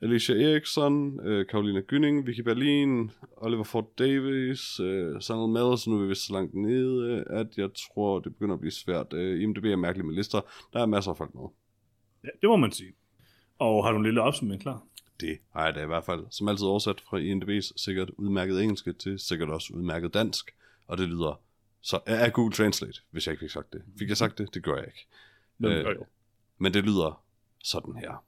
Alicia Eriksson, øh, Karolina Gynning, Vicky Berlin, Oliver Ford Davis, øh, Samuel Mellers, nu er vi vist så langt nede, øh, at jeg tror, det begynder at blive svært. Øh, IMDb er mærkeligt med lister. Der er masser af folk med. Ja, det må man sige. Og har du en lille opsummering klar? Det har jeg da i hvert fald. Som altid oversat fra IMDb's sikkert udmærket engelsk til sikkert også udmærket dansk. Og det lyder så er Google Translate, hvis jeg ikke fik sagt det. Fik jeg sagt det? Det gør jeg ikke. Øh, Øh, men det lyder sådan her.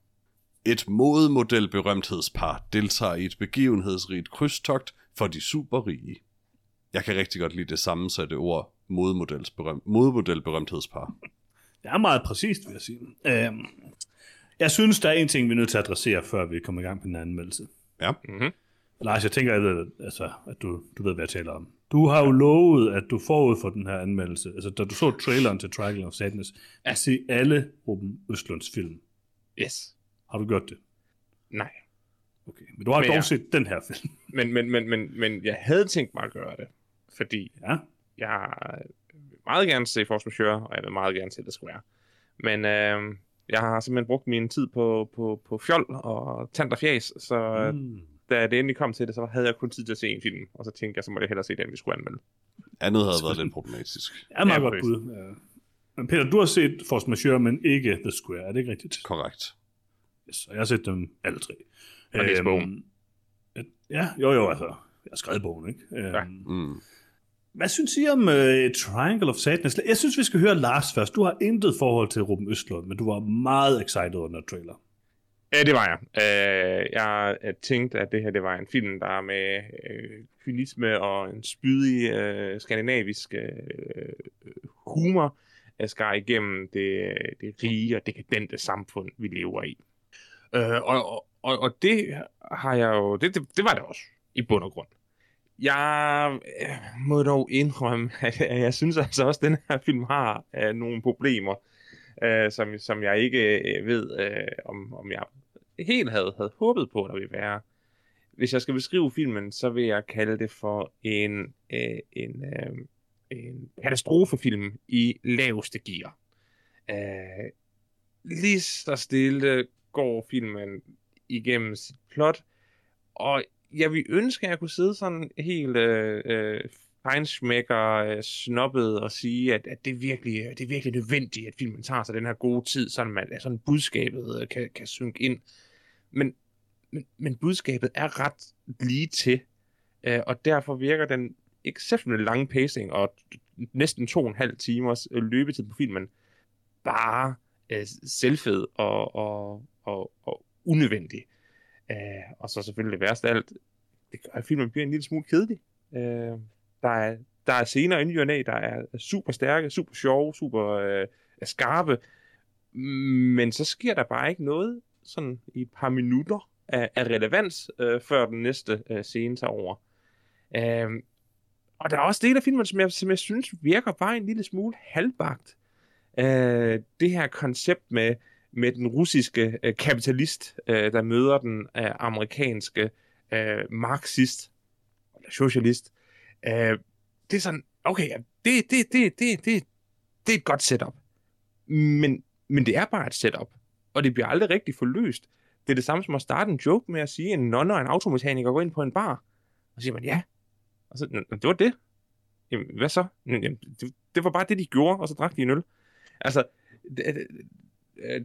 Et modemodel berømthedspar deltager i et begivenhedsrigt krydstogt for de superrige. Jeg kan rigtig godt lide det sammensatte ord modemodels berøm, modemodel berømthedspar. Det er meget præcist, vil jeg sige. Øhm, jeg synes, der er en ting, vi er nødt til at adressere, før vi kommer i gang med den anmeldelse. Ja, mm-hmm. Lars, jeg tænker, jeg ved, altså, at du, du ved, hvad jeg taler om. Du har jo lovet, at du forud for den her anmeldelse, altså da du så traileren til Triangle of Sadness, at se alle Ruben Østlunds film. Yes. Har du gjort det? Nej. Okay, men du har Men dog ja. set den her film. [laughs] Men, men, men, men, men jeg havde tænkt mig at gøre det, fordi Ja, jeg vil meget gerne se Force Majeure, og jeg vil meget gerne se The Square. Men øh, jeg har simpelthen brugt min tid på, på, på fjol og tant og fjæs, så mm. Da det endelig kom til det, så havde jeg kun tid til at se en film, og så tænkte jeg, så må jeg hellere se den, vi skulle anmelde. andet havde været lidt problematisk. det er meget Ja, godt bud. Ja. Men Peter, du har set Force Majeure, men ikke The Square, er det ikke rigtigt? Korrekt. Yes, og jeg har set dem alle tre. Og læst bogen. Ja, jo jo, altså. Jeg har skrevet bogen, ikke? Ja. Øhm, Mm. Hvad synes I om uh, Triangle of Sadness? Jeg synes, vi skal høre Lars først. Du har intet forhold til Ruben Østlund, men du var meget excited under trailer. Ja, det var jeg. Øh, jeg tænkte, at det her det var en film, der er med øh, kynisme og en spydig øh, skandinavisk øh, humor øh, skar igennem det, det rige og dekadente samfund, vi lever i. Øh, og, og, og det har jeg jo, det, det, det var det også i bund og grund. Jeg øh, må dog indrømme, [laughs] at jeg synes altså også, at den her film har øh, nogle problemer, øh, som, som jeg ikke øh, ved, øh, om, om jeg helt havde, havde håbet på, der ville være. Hvis jeg skal beskrive filmen, så vil jeg kalde det for en, øh, en, øh, en katastrofefilm i laveste gear. Øh, lige så stille går filmen igennem sit plot, og jeg vil ønske, at jeg kunne sidde sådan helt øh, øh, fejnsmækker øh, snobbet og sige, at, at det, er virkelig, øh, det er virkelig nødvendigt, at filmen tager sig den her gode tid, så man, sådan budskabet øh, kan, kan synke ind. Men, men, men budskabet er ret lige til, øh, og derfor virker den exceptionelt lange pacing og næsten to og en halv timers løbetid på filmen bare øh, selvfed og, og, og, og unødvendig. Øh, og så selvfølgelig det værste af alt, det gør, at filmen bliver en lille smule kedelig. Øh, der er, der er scener i ny der er super stærke, super sjove, super øh, skarpe, men så sker der bare ikke noget sådan i et par minutter af, af relevans, øh, før den næste øh, scene tager over. Øh, og der er også dele af filmen, som jeg, som jeg synes virker bare en lille smule halvbagt. Øh, det her koncept med, med den russiske øh, kapitalist, øh, der møder den øh, amerikanske øh, marxist, eller socialist, øh, det er sådan, okay, ja, det, det, det, det, det, det er et godt setup. Men, men det er bare et setup, og det bliver aldrig rigtig forløst. Det er det samme som at starte en joke med at sige, at en nonne og en automekaniker går ind på en bar. Og så siger man, ja. Og så, det var det. Jamen, hvad så? Jamen, det, det var bare det, de gjorde, og så drak de en øl. Altså, det,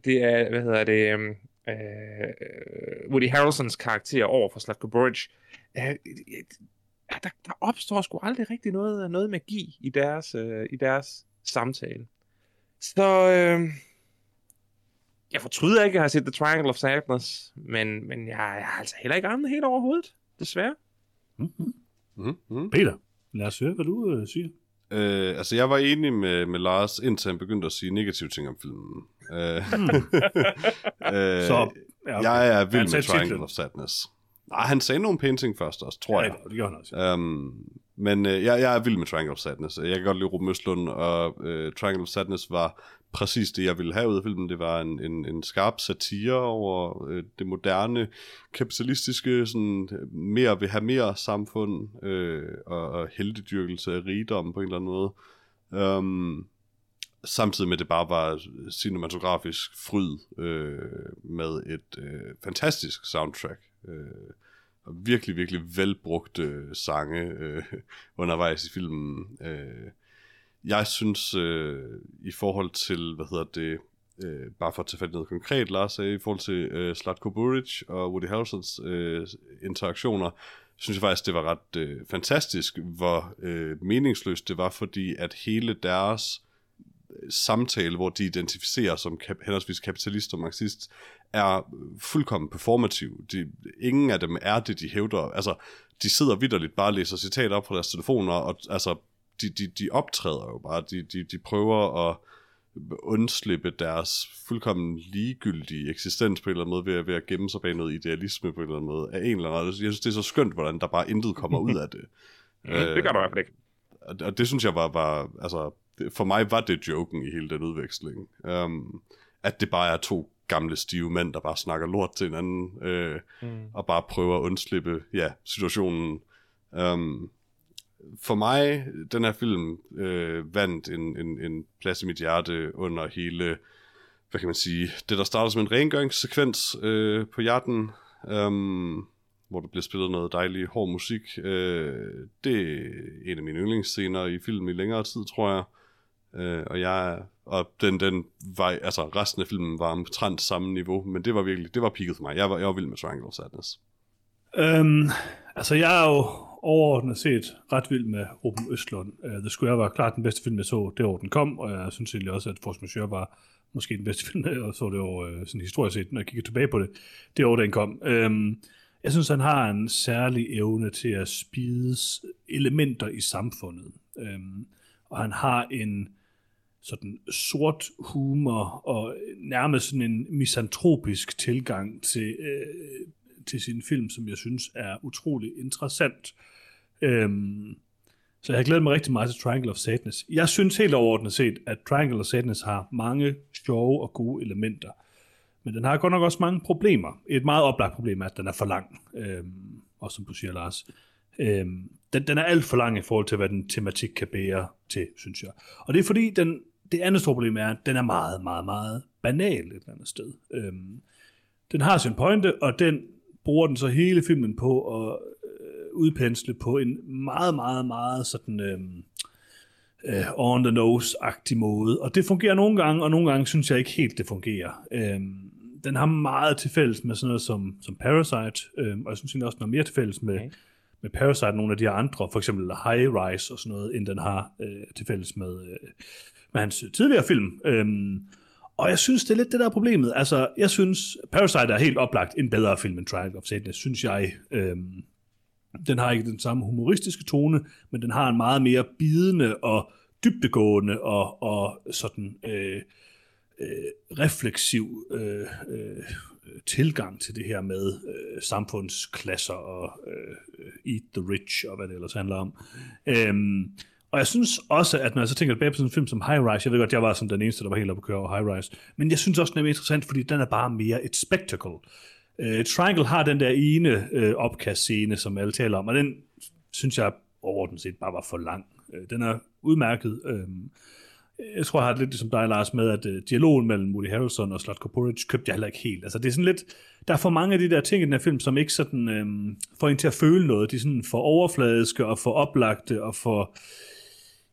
det er, hvad hedder det, um, uh, Woody Harrelsons karakter over for Slatko Boric. Uh, der, der opstår sgu aldrig rigtig noget, noget magi i deres, uh, i deres samtale. Så uh, jeg fortryder ikke, at jeg har set The Triangle of Sadness, men, men jeg, jeg har altså heller ikke ramt helt overhovedet, desværre. Mm-hmm. Mm-hmm. Peter, lad os høre, hvad du uh, siger. Øh, altså, jeg var enig med, med Lars, indtil han begyndte at sige negative ting om filmen. Øh, hmm. [laughs] øh, Så, ja, okay. Jeg er vild med Triangle titlen. of Sadness. Nej, han sagde nogle pæne ting først også, tror ja, jeg. det gjorde han også. Um, men øh, jeg, jeg er vild med Triangle of Sadness. Jeg kan godt lide Ruben Østlund, og øh, Triangle of Sadness var præcis det, jeg ville have ud af filmen. Det var en, en, en skarp satire over øh, det moderne, kapitalistiske, sådan, mere vil have mere samfund, øh, og, og heldedyrkelse af rigdom på en eller anden måde. Um, samtidig med, at det bare var cinematografisk fryd øh, med et øh, fantastisk soundtrack. Øh, og virkelig, virkelig velbrugte øh, sange øh, [laughs] undervejs i filmen. Øh, jeg synes, øh, i forhold til, hvad hedder det, øh, bare for at tage fat i noget konkret, Lars sagde, i forhold til øh, Slatko Buric og Woody Harrelsons øh, interaktioner, synes jeg faktisk, det var ret øh, fantastisk, hvor øh, meningsløst det var, fordi at hele deres øh, samtale, hvor de identificerer som kap- henholdsvis kapitalist og marxist, er fuldkommen performativ. De, ingen af dem er det, de hævder. Altså, de sidder vidderligt bare og læser citater op på deres telefoner, og altså, de, de, de optræder jo bare. De, de, de prøver at undslippe deres fuldkommen ligegyldige eksistens på en eller anden måde ved, ved at gemme sig bag noget idealisme på en eller anden måde af en eller anden Jeg synes, det er så skønt, hvordan der bare intet kommer ud af det. [laughs] mm, det gør du i hvert fald ikke. Og, og det synes jeg var, var altså, for mig var det joken i hele den udveksling. Um, at det bare er to gamle stive mænd, der bare snakker lort til hinanden, øh, mm. og bare prøver at undslippe ja, situationen. Um, for mig, den her film øh, vandt en, en, en plads i mit hjerte under hele, hvad kan man sige, det der starter som en rengøringssekvens øh, på hjerten, um, hvor der bliver spillet noget dejlig hård musik. Øh, det er en af mine yndlingsscener i filmen i længere tid, tror jeg. Øh, og jeg og den, den var, altså resten af filmen var omtrent samme niveau, men det var virkelig, det var peaket for mig. Jeg var, jeg var vild med Triangle Sadness. Øhm, altså jeg er jo overordnet set ret vild med Ruben Østlund. Uh, The Square var klart den bedste film, jeg så det år, den kom, og jeg synes egentlig også, at Force Majeure var måske den bedste [laughs] film, jeg så det år, uh, sådan historisk set, når jeg kigger tilbage på det, det år, den kom. Øhm, jeg synes, han har en særlig evne til at spide elementer i samfundet. Øhm, og han har en sådan sort humor og nærmest sådan en misantropisk tilgang til, øh, til sin film, som jeg synes er utrolig interessant. Øhm, så jeg har glædet mig rigtig meget til Triangle of Sadness. Jeg synes helt overordnet set, at Triangle of Sadness har mange sjove og gode elementer. Men den har godt nok også mange problemer. Et meget oplagt problem er, at den er for lang. Øhm, og som du siger, Lars. Øhm, den, den er alt for lang i forhold til, hvad den tematik kan bære til, synes jeg. Og det er fordi, den, det andet store problem er, at den er meget, meget, meget banal et eller andet sted. Øhm, den har sin pointe, og den bruger den så hele filmen på at øh, udpensle på en meget, meget, meget sådan... Øh, øh, on the nose-agtig måde. Og det fungerer nogle gange, og nogle gange synes jeg ikke helt, det fungerer. Øhm, den har meget til fælles med sådan noget som, som Parasite, øh, og jeg synes også noget mere til fælles med, okay med Parasite, nogle af de andre, for eksempel High Rise og sådan noget, end den har øh, til fælles med, øh, med hans tidligere film. Øhm, og jeg synes, det er lidt det der problemet. Altså, jeg synes, Parasite er helt oplagt en bedre film end Triangle of Sadness, synes jeg. Øhm, den har ikke den samme humoristiske tone, men den har en meget mere bidende og dybdegående og, og sådan øh, øh, refleksiv øh, øh, tilgang til det her med øh, samfundsklasser og øh, eat the rich og hvad det ellers handler om. Øhm, og jeg synes også, at når jeg så tænker tilbage på sådan en film som High Rise, jeg ved godt, jeg var som den eneste, der var helt oppe at køre over High Rise, men jeg synes også, den er mere interessant, fordi den er bare mere et spectacle. Øh, Triangle har den der ene øh, opkast-scene, som alle taler om, og den synes jeg overordnet set bare var for lang. Øh, den er udmærket. øh, jeg tror, jeg har det lidt som dig, Lars, med, at øh, dialogen mellem Woody Harrelson og Slotko Porridge købte jeg heller ikke helt. Altså, det er sådan lidt, der er for mange af de der ting i den her film, som ikke sådan øh, får en til at føle noget. De er sådan for overfladiske og for oplagte og for,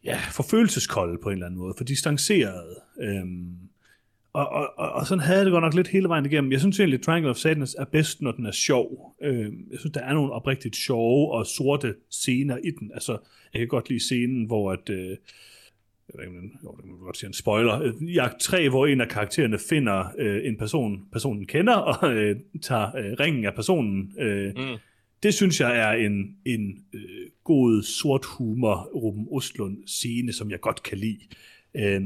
ja, for følelseskolde på en eller anden måde, for distancerede. Øh, og, og, og, og sådan havde jeg det godt nok lidt hele vejen igennem. Jeg synes egentlig, at Triangle of Sadness er bedst, når den er sjov. Øh, jeg synes, der er nogle oprigtigt sjove og sorte scener i den. Altså, jeg kan godt lide scenen, hvor at... Øh, jeg ved ikke, jo, det må godt sige en spoiler. I akt 3, hvor en af karaktererne finder øh, en person, personen kender, og øh, tager øh, ringen af personen. Øh, mm. Det synes jeg er en, en øh, god sort humor Ruben Ostlund scene, som jeg godt kan lide. Øh,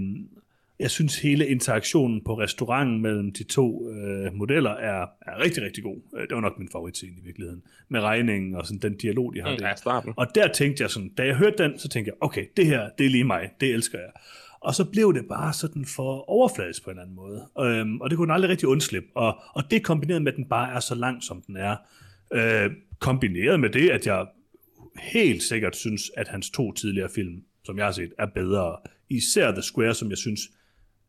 jeg synes, hele interaktionen på restauranten mellem de to øh, modeller er, er rigtig, rigtig god. Øh, det var nok min favoritscene i virkeligheden. Med regningen og sådan den dialog, de har mm, der. Ja, starten. Og der tænkte jeg sådan, da jeg hørte den, så tænkte jeg, okay, det her, det er lige mig. Det elsker jeg. Og så blev det bare sådan for overfladisk på en eller anden måde. Øhm, og det kunne den aldrig rigtig undslippe. Og, og det kombineret med, at den bare er så lang, som den er, øh, kombineret med det, at jeg helt sikkert synes, at hans to tidligere film, som jeg har set, er bedre. Især The Square, som jeg synes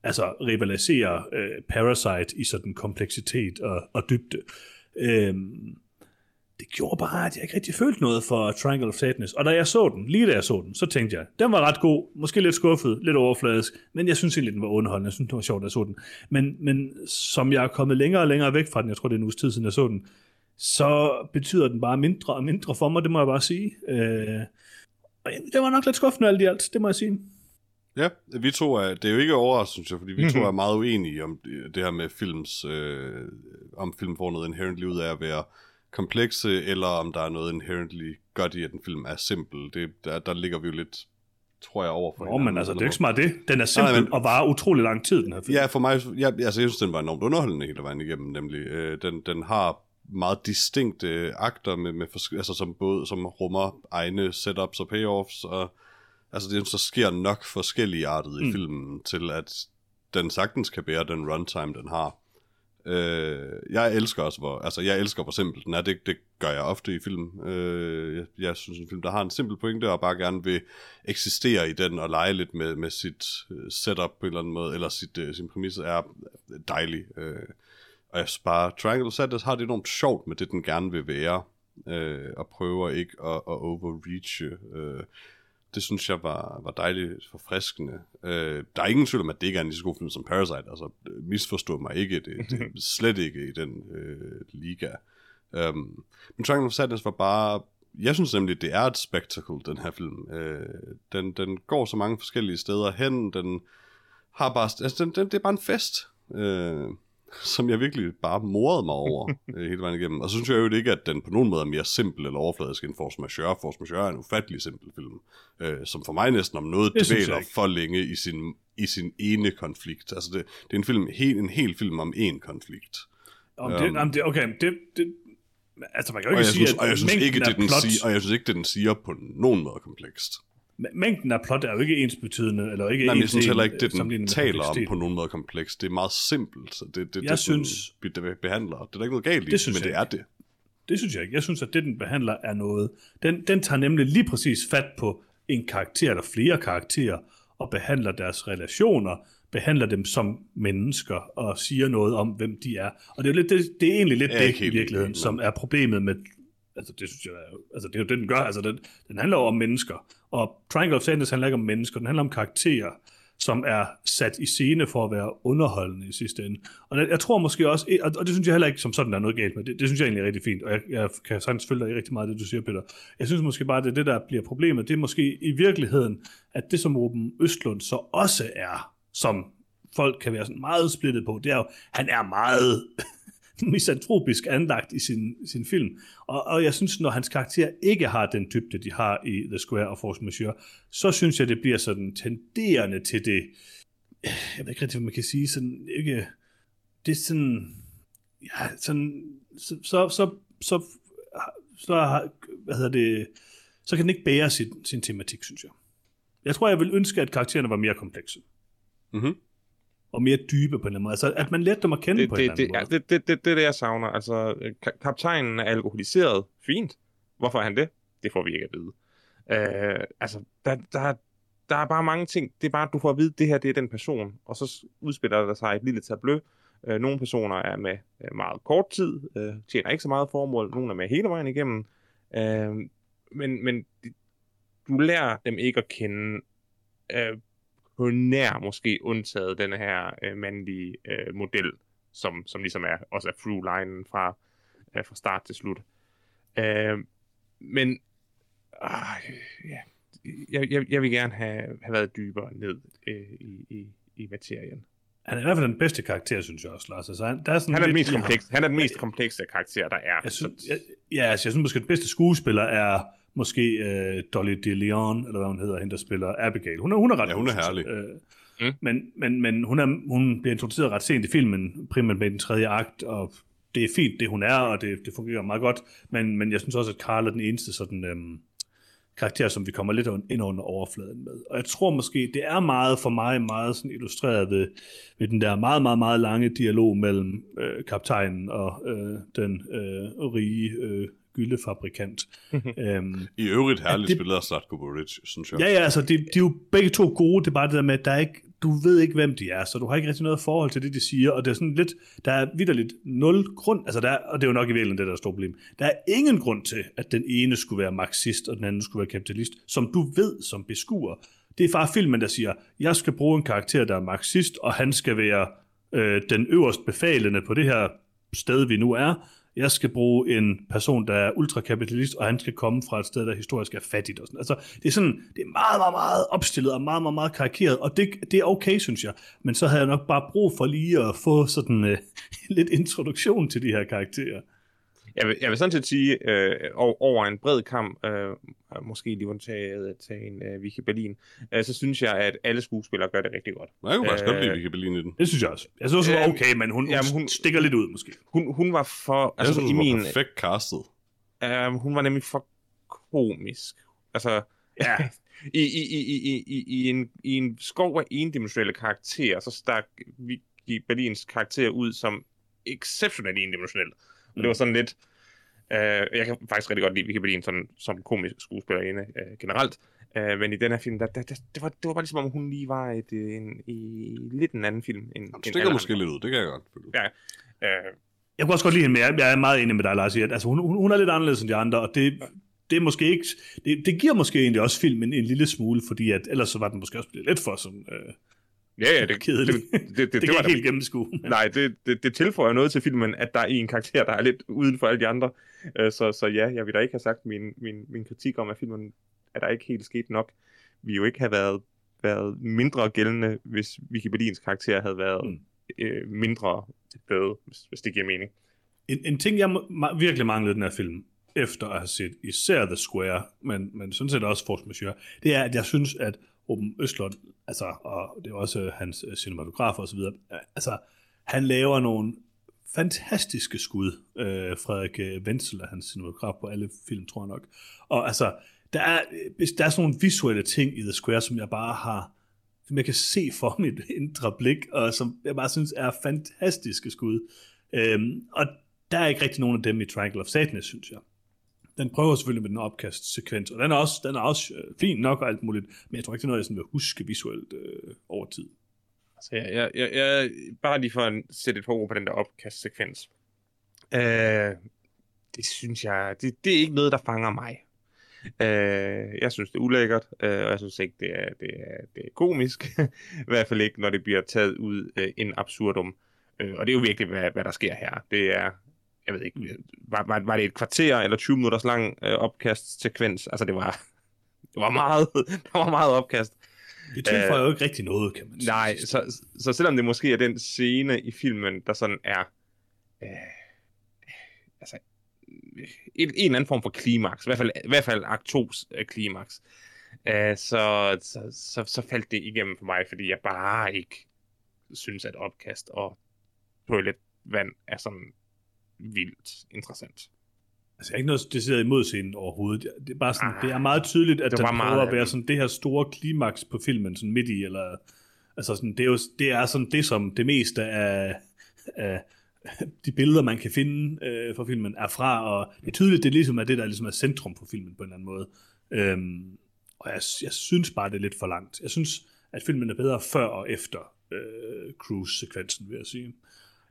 altså rivaliserer øh, Parasite i sådan kompleksitet og, og dybde. Øhm, det gjorde bare, at jeg ikke rigtig følte noget for Triangle of Sadness. Og da jeg så den, lige da jeg så den, så tænkte jeg, den var ret god, måske lidt skuffet, lidt overfladisk, men jeg synes egentlig, den var underholdende. Jeg synes, det var sjovt, at jeg så den. Men, men som jeg er kommet længere og længere væk fra den, jeg tror, det er en uges tid siden, jeg så den, så betyder den bare mindre og mindre for mig, det må jeg bare sige. Øh, det var nok lidt skuffende alt i alt, det må jeg sige. Ja, vi to er, det er jo ikke overraskende, synes jeg, fordi vi mm-hmm. to mhm. er meget uenige om det, det her med films, øh, om film får noget inherently ud af at være komplekse, eller om der er noget inherently godt i, at en film er simpel. Det, der, der ligger vi jo lidt, tror jeg, over for Nå, men altså, det er ikke så meget det. Den er simpel nej, men, og varer utrolig lang tid, den her film. Ja, for mig, ja, altså, jeg synes, den var enormt underholdende hele vejen igennem, nemlig. Øh, den, den har meget distinkte akter, med, med altså, som, både, som rummer egne setups og payoffs, og Altså, det så sker nok forskellige artet i mm. filmen, til at den sagtens kan bære den runtime, den har. Øh, jeg elsker også, hvor, altså jeg elsker, hvor simpel den er. Det, det gør jeg ofte i film. Øh, jeg, jeg synes, en film, der har en simpel pointe, og bare gerne vil eksistere i den, og lege lidt med, med sit øh, setup på en eller anden måde, eller sit, uh, sin præmis, er dejlig. Øh, og jeg synes bare, Triangle Sadness har det enormt sjovt med det, den gerne vil være, øh, og prøver ikke at, at overreache. Øh, det synes jeg var, var dejligt forfriskende. Øh, der er ingen tvivl om, at det ikke er en lige så god film som Parasite. Altså, misforstå mig ikke. Det, det er [laughs] slet ikke i den øh, liga. Um, men Triangle of Sadness var bare... Jeg synes nemlig, det er et spectacle, den her film. Øh, den, den går så mange forskellige steder hen. Den har bare... Altså, den, den, det er bare en fest. Øh, som jeg virkelig bare morede mig over [laughs] øh, hele vejen igennem. Og så synes jeg jo ikke, at den på nogen måde er mere simpel eller overfladisk end Force Majeure. Force Majeure er en ufattelig simpel film, øh, som for mig næsten om noget dvæler for længe i sin, i sin ene konflikt. Altså det, det er en film, helt, en hel film om én konflikt. Om det, um, det, okay, det, det, altså man kan jo ikke sige, synes, at og jeg synes ikke, det, den siger, og jeg synes ikke, det den siger på nogen måde komplekst. Mængden af plot er jo ikke ens betydende, eller ikke Nej, men jeg ens synes heller ikke, det den taler om på nogen måde kompleks. Det er meget simpelt, så det, det, Jeg det synes- den, det behandler. Det er der ikke noget galt i, Det men det er det. Det synes jeg ikke. Jeg synes, at det, den behandler, er noget... Den, den tager nemlig lige præcis fat på en karakter, eller flere karakterer, og behandler deres relationer, behandler dem som mennesker, og siger noget om, hvem de er. Og det er, lidt, det, det er egentlig lidt det ikke i virkeligheden, som er problemet med... Altså, det synes jeg jo- altså, det er jo det, den gør. Altså, den, den handler jo om mennesker. Og Triangle of Sadness handler ikke om mennesker, den handler om karakterer, som er sat i scene for at være underholdende i sidste ende. Og jeg, jeg tror måske også, og, det synes jeg heller ikke som sådan, der er noget galt med, det, det synes jeg egentlig er rigtig fint, og jeg, jeg kan sagtens følge dig rigtig meget det, du siger, Peter. Jeg synes måske bare, at det det, der bliver problemet, det er måske i virkeligheden, at det som Ruben Østlund så også er, som folk kan være sådan meget splittet på, det er jo, han er meget misantropisk anlagt i sin, sin film. Og, og jeg synes, når hans karakter ikke har den dybde, de har i The Square og Force Majeure, så synes jeg, det bliver sådan tenderende til det, jeg ved ikke rigtig, hvad man kan sige, sådan ikke, det er sådan, ja, sådan, så, så, så, så, så hvad hedder det, så kan den ikke bære sin, sin tematik, synes jeg. Jeg tror, jeg vil ønske, at karaktererne var mere komplekse. Mhm. Og mere dybe på en eller anden måde. Altså, at man lærte dem at kende Det, på en det, eller det, anden ja, måde. det, det, det, det er det, jeg savner. Altså, ka- kaptajnen er alkoholiseret. Fint. Hvorfor er han det? Det får vi ikke at vide. Øh, altså, der, der, der er bare mange ting. Det er bare, at du får at vide, at det her det er den person. Og så udspiller der sig et lille tableau. Øh, nogle personer er med øh, meget kort tid, øh, tjener ikke så meget formål. Nogle er med hele vejen igennem. Øh, men, men du lærer dem ikke at kende øh, på nær måske undtaget den her øh, mandlige øh, model, som, som ligesom er også er through-linen fra, øh, fra start til slut. Øh, men øh, ja, jeg, jeg, jeg vil gerne have, have været dybere ned øh, i, i, i materien. Han er i hvert fald den bedste karakter, synes jeg også, Lars. Altså, han, der er sådan Han er, den lidt- mest kompleks, han er den mest komplekse karakter, der er. Jeg synes, Så- jeg, ja, altså, jeg synes måske, at den bedste skuespiller er måske øh, Dolly De Leon, eller hvad hun hedder, hende, der spiller Abigail. Hun er, hun er ret Ja, hun er herlig. Øh, Mm. Men, men, men hun, er, hun bliver introduceret ret sent i filmen, primært med den tredje akt, og det er fint, det hun er, og det, det fungerer meget godt, men, men jeg synes også, at Carl er den eneste sådan, øhm, karakter, som vi kommer lidt ind under overfladen med. Og jeg tror måske, det er meget for mig meget sådan illustreret ved, ved den der meget, meget, meget lange dialog mellem øh, kaptajnen og øh, den øh, rige øh, gyldefabrikant. øhm, I øvrigt herligt det- spillet af Slatko Boric, synes jeg. Ja, ja, altså, de, de er jo begge to gode, det er bare det der med, at der er ikke, du ved ikke, hvem de er, så du har ikke rigtig noget forhold til det, de siger, og det er sådan lidt, der er vidderligt nul grund, altså der er, og det er jo nok i virkeligheden det, der er stort problem, der er ingen grund til, at den ene skulle være marxist, og den anden skulle være kapitalist, som du ved som beskuer. Det er bare filmen, der siger, jeg skal bruge en karakter, der er marxist, og han skal være øh, den øverst befalende på det her sted, vi nu er, jeg skal bruge en person, der er ultrakapitalist, og han skal komme fra et sted, der historisk er fattigt. Og sådan. Altså, det er sådan, det er meget, meget, meget opstillet og meget, meget, meget karikeret, og det, det er okay, synes jeg. Men så havde jeg nok bare brug for lige at få sådan øh, [laughs] lidt introduktion til de her karakterer. Jeg vil, jeg vil sådan set sige, øh, ov- over en bred kamp, øh, måske lige undtaget tage en øh, Vicky Berlin, øh, så synes jeg, at alle skuespillere gør det rigtig godt. Jeg kunne faktisk godt lide Øh, Vicky Berlin i den. Det synes jeg også. Jeg synes også, det var Øhm, okay, men hun, jamen, hun hun- stikker lidt ud, måske. Hun, hun var for... Jeg Altså, synes, i hun min, var perfekt castet. øh, hun var nemlig for komisk. Altså, Ja, [laughs] i, i, i, i, i, i, i, en, i en skov af endimensionelle karakterer, så stak Vicky Berlins karakter ud som exceptionelt endimensionel. Og det var sådan lidt... Øh, jeg kan faktisk rigtig godt lide Vicky Berlin som, som komisk skuespillerinde øh, generelt. Øh, men i den her film, der, der, der, det, var, det var bare ligesom, om hun lige var et, øh, en, i lidt en anden film. End, end stikker måske lidt ud, det kan jeg godt. Ja. Øh, Jeg kunne også godt lide hende, men jeg, jeg er meget enig med dig, Lars, at altså, hun, hun, hun er lidt anderledes end de andre, og det, det er måske ikke, det, det giver måske egentlig også filmen en lille smule, fordi at, ellers så var den måske også blevet lidt for sådan, øh, ja, ja, det, det, kedelig. det, det, det, det, det, var ikke helt gennemskue. [laughs] Nej, det, det, det tilføjer noget til filmen, at der er en karakter, der er lidt uden for alle de andre. Øh, Så, så ja, jeg vil da ikke have sagt min, min, min kritik om, at filmen er der ikke helt sket nok. Vi jo ikke have været, været mindre gældende, hvis Vicky Berlins karakter havde været Mm. øh, mindre døde, hvis, hvis det giver mening. En, en ting, jeg ma- virkelig manglede den her film, efter at have set især The Square, men, men sådan set også Force Majeure, det er, at jeg synes, at Ruben Østlund, altså, og det er også øh, hans øh, cinematograf og så videre, altså, han laver nogle fantastiske skud. Øh, Frederik øh, Wenzel er hans cinematograf på alle film, tror jeg nok. Og altså, der er, der er sådan nogle visuelle ting i The Square, som jeg bare har, som jeg kan se for mit [laughs] indre blik, og som jeg bare synes er fantastiske skud. Øhm, og der er ikke rigtig nogen af dem i Triangle of Sadness, synes jeg. Den prøver selvfølgelig med den opkast-sekvens, og den er også, den er også øh, fin nok og alt muligt, men jeg tror ikke, det er noget, jeg sådan vil huske visuelt øh, over tid. Altså, jeg, jeg, jeg, jeg, bare lige for at sætte et par ord på den der opkast-sekvens. Øh, det synes jeg, det, det er ikke noget, der fanger mig. Øh, jeg synes, det er ulækkert, øh, og jeg synes ikke, det er, det er, det er komisk. [laughs] I hvert fald ikke, når det bliver taget ud øh, en absurdum. Øh, og det er jo virkelig, hvad, hvad der sker her. Det er, jeg ved ikke, var, var, var det et kvarter eller 20 minutters lang øh, opkast-sekvens? Altså, det var, [laughs] det var meget, [laughs] der var meget opkast. Det tilføjer øh, jo ikke rigtig noget, kan man sige. Nej, så, så selvom det måske er den scene i filmen, der sådan er øh, altså, en, en eller anden form for klimaks, i hvert fald, i hvert fald akt 2's øh, klimaks, øh, så, så, så, så faldt det igennem for mig, fordi jeg bare ikke synes, at opkast og toiletvand er sådan vildt interessant. Altså, jeg er ikke noget decideret imod scenen overhovedet. Det er bare sådan, ah, det er meget tydeligt, at det den prøver meget, at være sådan det her store klimaks på filmen, sådan midt i, eller, altså sådan, det er jo, det er sådan det, som det meste af, af de billeder, man kan finde øh, fra filmen, er fra, og det er tydeligt, det er ligesom er det, der ligesom er centrum for filmen på en eller anden måde. Øhm, og jeg, jeg synes bare, det er lidt for langt. Jeg synes, at filmen er bedre før og efter øh, cruise-sekvensen, vil jeg sige.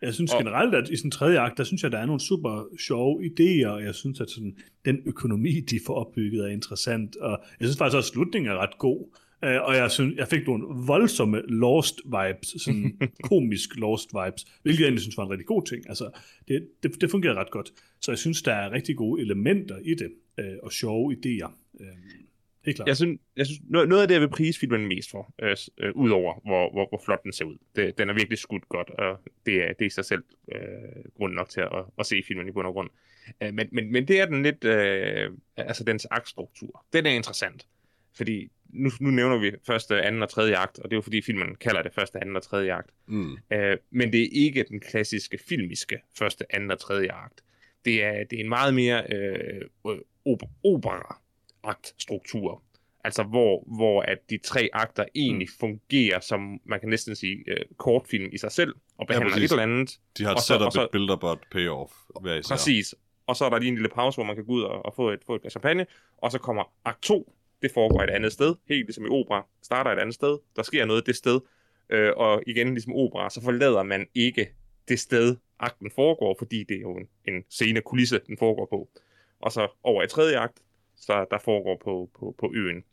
Jeg synes og... generelt, at i sådan tredje akt, der synes jeg, der er nogle super sjove idéer, og jeg synes, at sådan, den økonomi, de får opbygget, er interessant, og jeg synes faktisk også, at slutningen er ret god. Uh, og jeg, synes, jeg fik nogle voldsomme lost vibes, sådan [laughs] komisk lost vibes, hvilket jeg egentlig synes var en rigtig god ting. Altså, det, det, det fungerer ret godt. Så jeg synes, der er rigtig gode elementer i det, uh, og sjove idéer. Uh, Helt klart. Jeg synes, jeg synes noget, noget af det, jeg vil prise filmen mest for, øh, øh, udover hvor, hvor, hvor flot den ser ud, det, den er virkelig skudt godt, og det er, det er i sig selv øh, grund nok til at, at se filmen i bund og grund. Øh, men, men, men det er den lidt, øh, altså dens aktstruktur. Den er interessant, fordi nu, nu nævner vi første, anden og tredje akt, og det er jo fordi filmen kalder det første, anden og tredje akt. Mm. Øh, men det er ikke den klassiske filmiske første, anden og tredje akt. Det er, det er en meget mere øh, opera aktstruktur. Altså hvor, hvor at de tre akter egentlig mm. fungerer som, man kan næsten sige, uh, kortfilm i sig selv, og behandler ja, et eller andet. De har et setup, et build-up og et payoff. Hver især. Præcis. Og så er der lige en lille pause, hvor man kan gå ud og, og få, et, få et champagne, og så kommer akt 2, det foregår et andet sted, helt ligesom i opera, starter et andet sted, der sker noget det sted, øh, og igen ligesom opera, så forlader man ikke det sted, akten foregår, fordi det er jo en, en scene kulisse, den foregår på. Og så over i tredje akt, der, der foregår på, på, på øen.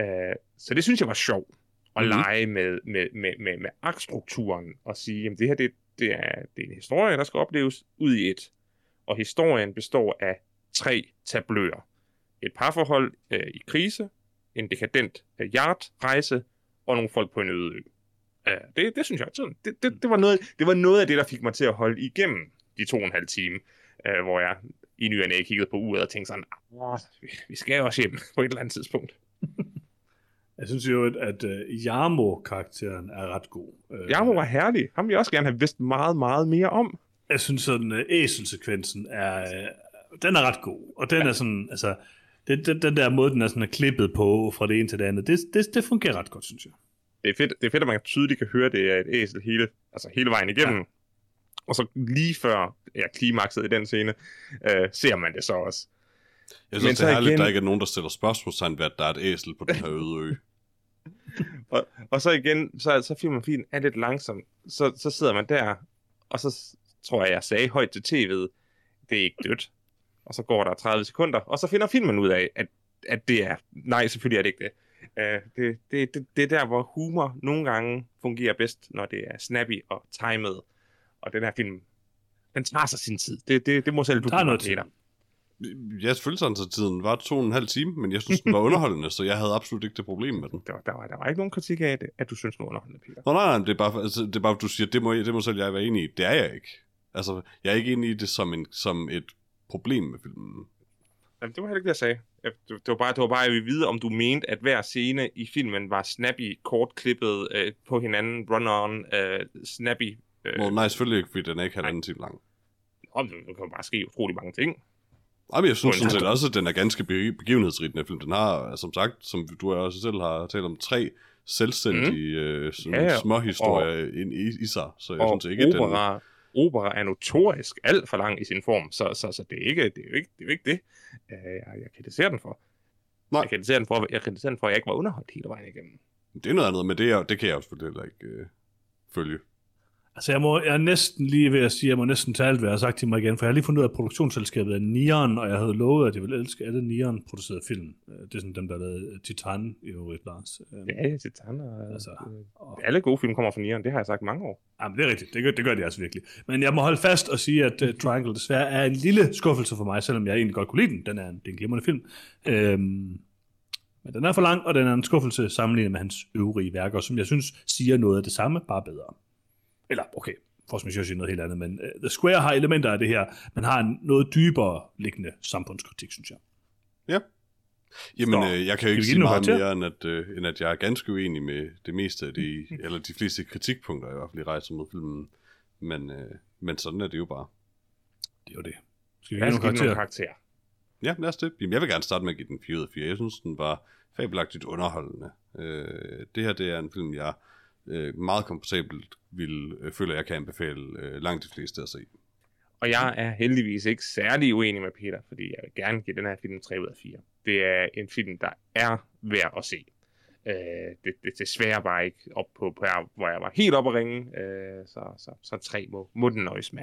Uh, så det synes jeg var sjovt at mm. lege med, med, med, med, med aktstrukturen og sige, at det her det, det, er, det er en historie, der skal opleves ud i et. Og historien består af tre tabløer. Et parforhold uh, i krise, en dekadent uh, yard-rejse og nogle folk på en øde ø. Uh, det, det synes jeg, sådan, det, det, det, var noget, det var noget af det, der fik mig til at holde igennem de to og en halv time, uh, hvor jeg i ny og kiggede på uret og tænkte sådan, vi skal også hjem på et eller andet tidspunkt. [laughs] Jeg synes jo, at, at uh, Jarmo-karakteren er ret god. Uh, Jarmo var herlig. Ham vil jeg også gerne have vidst meget, meget mere om. Jeg synes sådan, uh, æselsekvensen er, uh, den er ret god. Og den ja. er sådan, altså, det, den, den der måde, den er sådan er klippet på fra det ene til det andet, det, det, det fungerer ret godt, synes jeg. Det er fedt, det er fedt at man tydeligt kan høre, det er et æsel hele, altså hele vejen igennem. Ja. Og så lige før ja, klimakset i den scene, øh, ser man det så også. Jeg synes, Men det er herligt, igen... der ikke er nogen, der stiller spørgsmålstegn ved, at der er et æsel på den her øde ø. [laughs] og, og så igen, så, så filmen fin er lidt langsom. Så, så sidder man der, og så tror jeg, jeg sagde højt til tv'et, det er ikke dødt. Og så går der 30 sekunder, og så finder filmen ud af, at, at det er, nej, selvfølgelig er det ikke det. Uh, det, det, det, det er der, hvor humor nogle gange fungerer bedst, når det er snappy og timet. Og den her film, den tager sig sin tid. Det, det, det må selv du kunne noget tid. Ja, selvfølgelig sådan, så tiden var to og en halv time, men jeg synes, den var [laughs] underholdende, så jeg havde absolut ikke det problem med den. Der, der, var, der var ikke nogen kritik af det, at du synes, den var underholdende, Peter. Nå, nej, nej, det er bare, altså, det er bare du siger, det må, det må selv jeg være enig i. Det er jeg ikke. Altså, jeg er ikke enig i det som, en, som et problem med filmen. Jamen, det var heller ikke det, jeg sagde. Det var bare, det var bare jeg ville vide, om du mente, at hver scene i filmen var snappy, kortklippet øh, på hinanden, run-on, øh, snappy Øh, Nå, nej, selvfølgelig ikke, fordi den er ikke halvanden time lang. Nå, der kan bare ske utrolig mange ting. Ej, men jeg synes sådan set også, at den er ganske be- begivenhedsrig, den her film. Den har, som sagt, som du også selv har talt om, tre selvstændige mm. øh, sådan Ja, ja. små historier ind i, i sig. Så jeg Og synes ikke, at den... opera, opera er notorisk alt for lang i sin form, så, så, så det, er ikke, det, er jo ikke, det er jo ikke det, øh, jeg, jeg kritiserer den for. Nej. Jeg kritiserer den for, jeg kritiserer den for, at jeg ikke var underholdt hele vejen igennem. Det er noget andet, men det, er, det kan jeg jo selvfølgelig ikke øh, følge. Altså, jeg, må, jeg er næsten lige ved at sige, jeg må næsten tage alt, hvad jeg har sagt til mig igen, for jeg har lige fundet ud af, at produktionsselskabet er Neon, og jeg havde lovet, at jeg ville elske alle Neon-producerede film. Øh, Det er sådan dem, der lavede Titan i øvrigt, Lars. Øh, Ja, Titan og, altså, og- alle gode film kommer fra Nieren, det har jeg sagt mange år. Jamen, det er rigtigt. Det gør, det gør de altså virkelig. Men jeg må holde fast og sige, at uh, Triangle desværre er en lille skuffelse for mig, selvom jeg egentlig godt kunne lide den. Den er en, det er en glimrende film. Øhm, men den er for lang, og den er en skuffelse sammenlignet med hans øvrige værker, som jeg synes siger noget af det samme, bare bedre. Eller, okay, Force Majeure siger noget helt andet, men uh, The Square har elementer af det her, men har en noget dybere liggende samfundskritik, synes jeg. Ja. Jamen, Så, øh, jeg kan jo ikke sige meget mere, end at, øh, end at jeg er ganske uenig med det meste af de, [laughs] eller de fleste kritikpunkter, jeg i hvert fald i rejser mod filmen. Men, øh, men sådan er det jo bare. Det er jo det. Skal vi Jeg give nogle karakterer? nogle karakterer. Ja, lad os det. Jamen, jeg vil gerne starte med at give den 4 ud af 4. Jeg synes, den var fabelagtigt underholdende. Øh, det her, det er en film, jeg øh, meget komfortabelt vil øh, føler, jeg kan anbefale øh, langt de fleste at se. Og jeg er heldigvis ikke særlig uenig med Peter, fordi jeg vil gerne give den her film 3 ud af 4. Det er en film, der er værd at se. Øh, det, det desværre bare ikke op på, på her, hvor jeg var helt oppe at ringe, øh, så, så, så 3 må, må den nøjes med.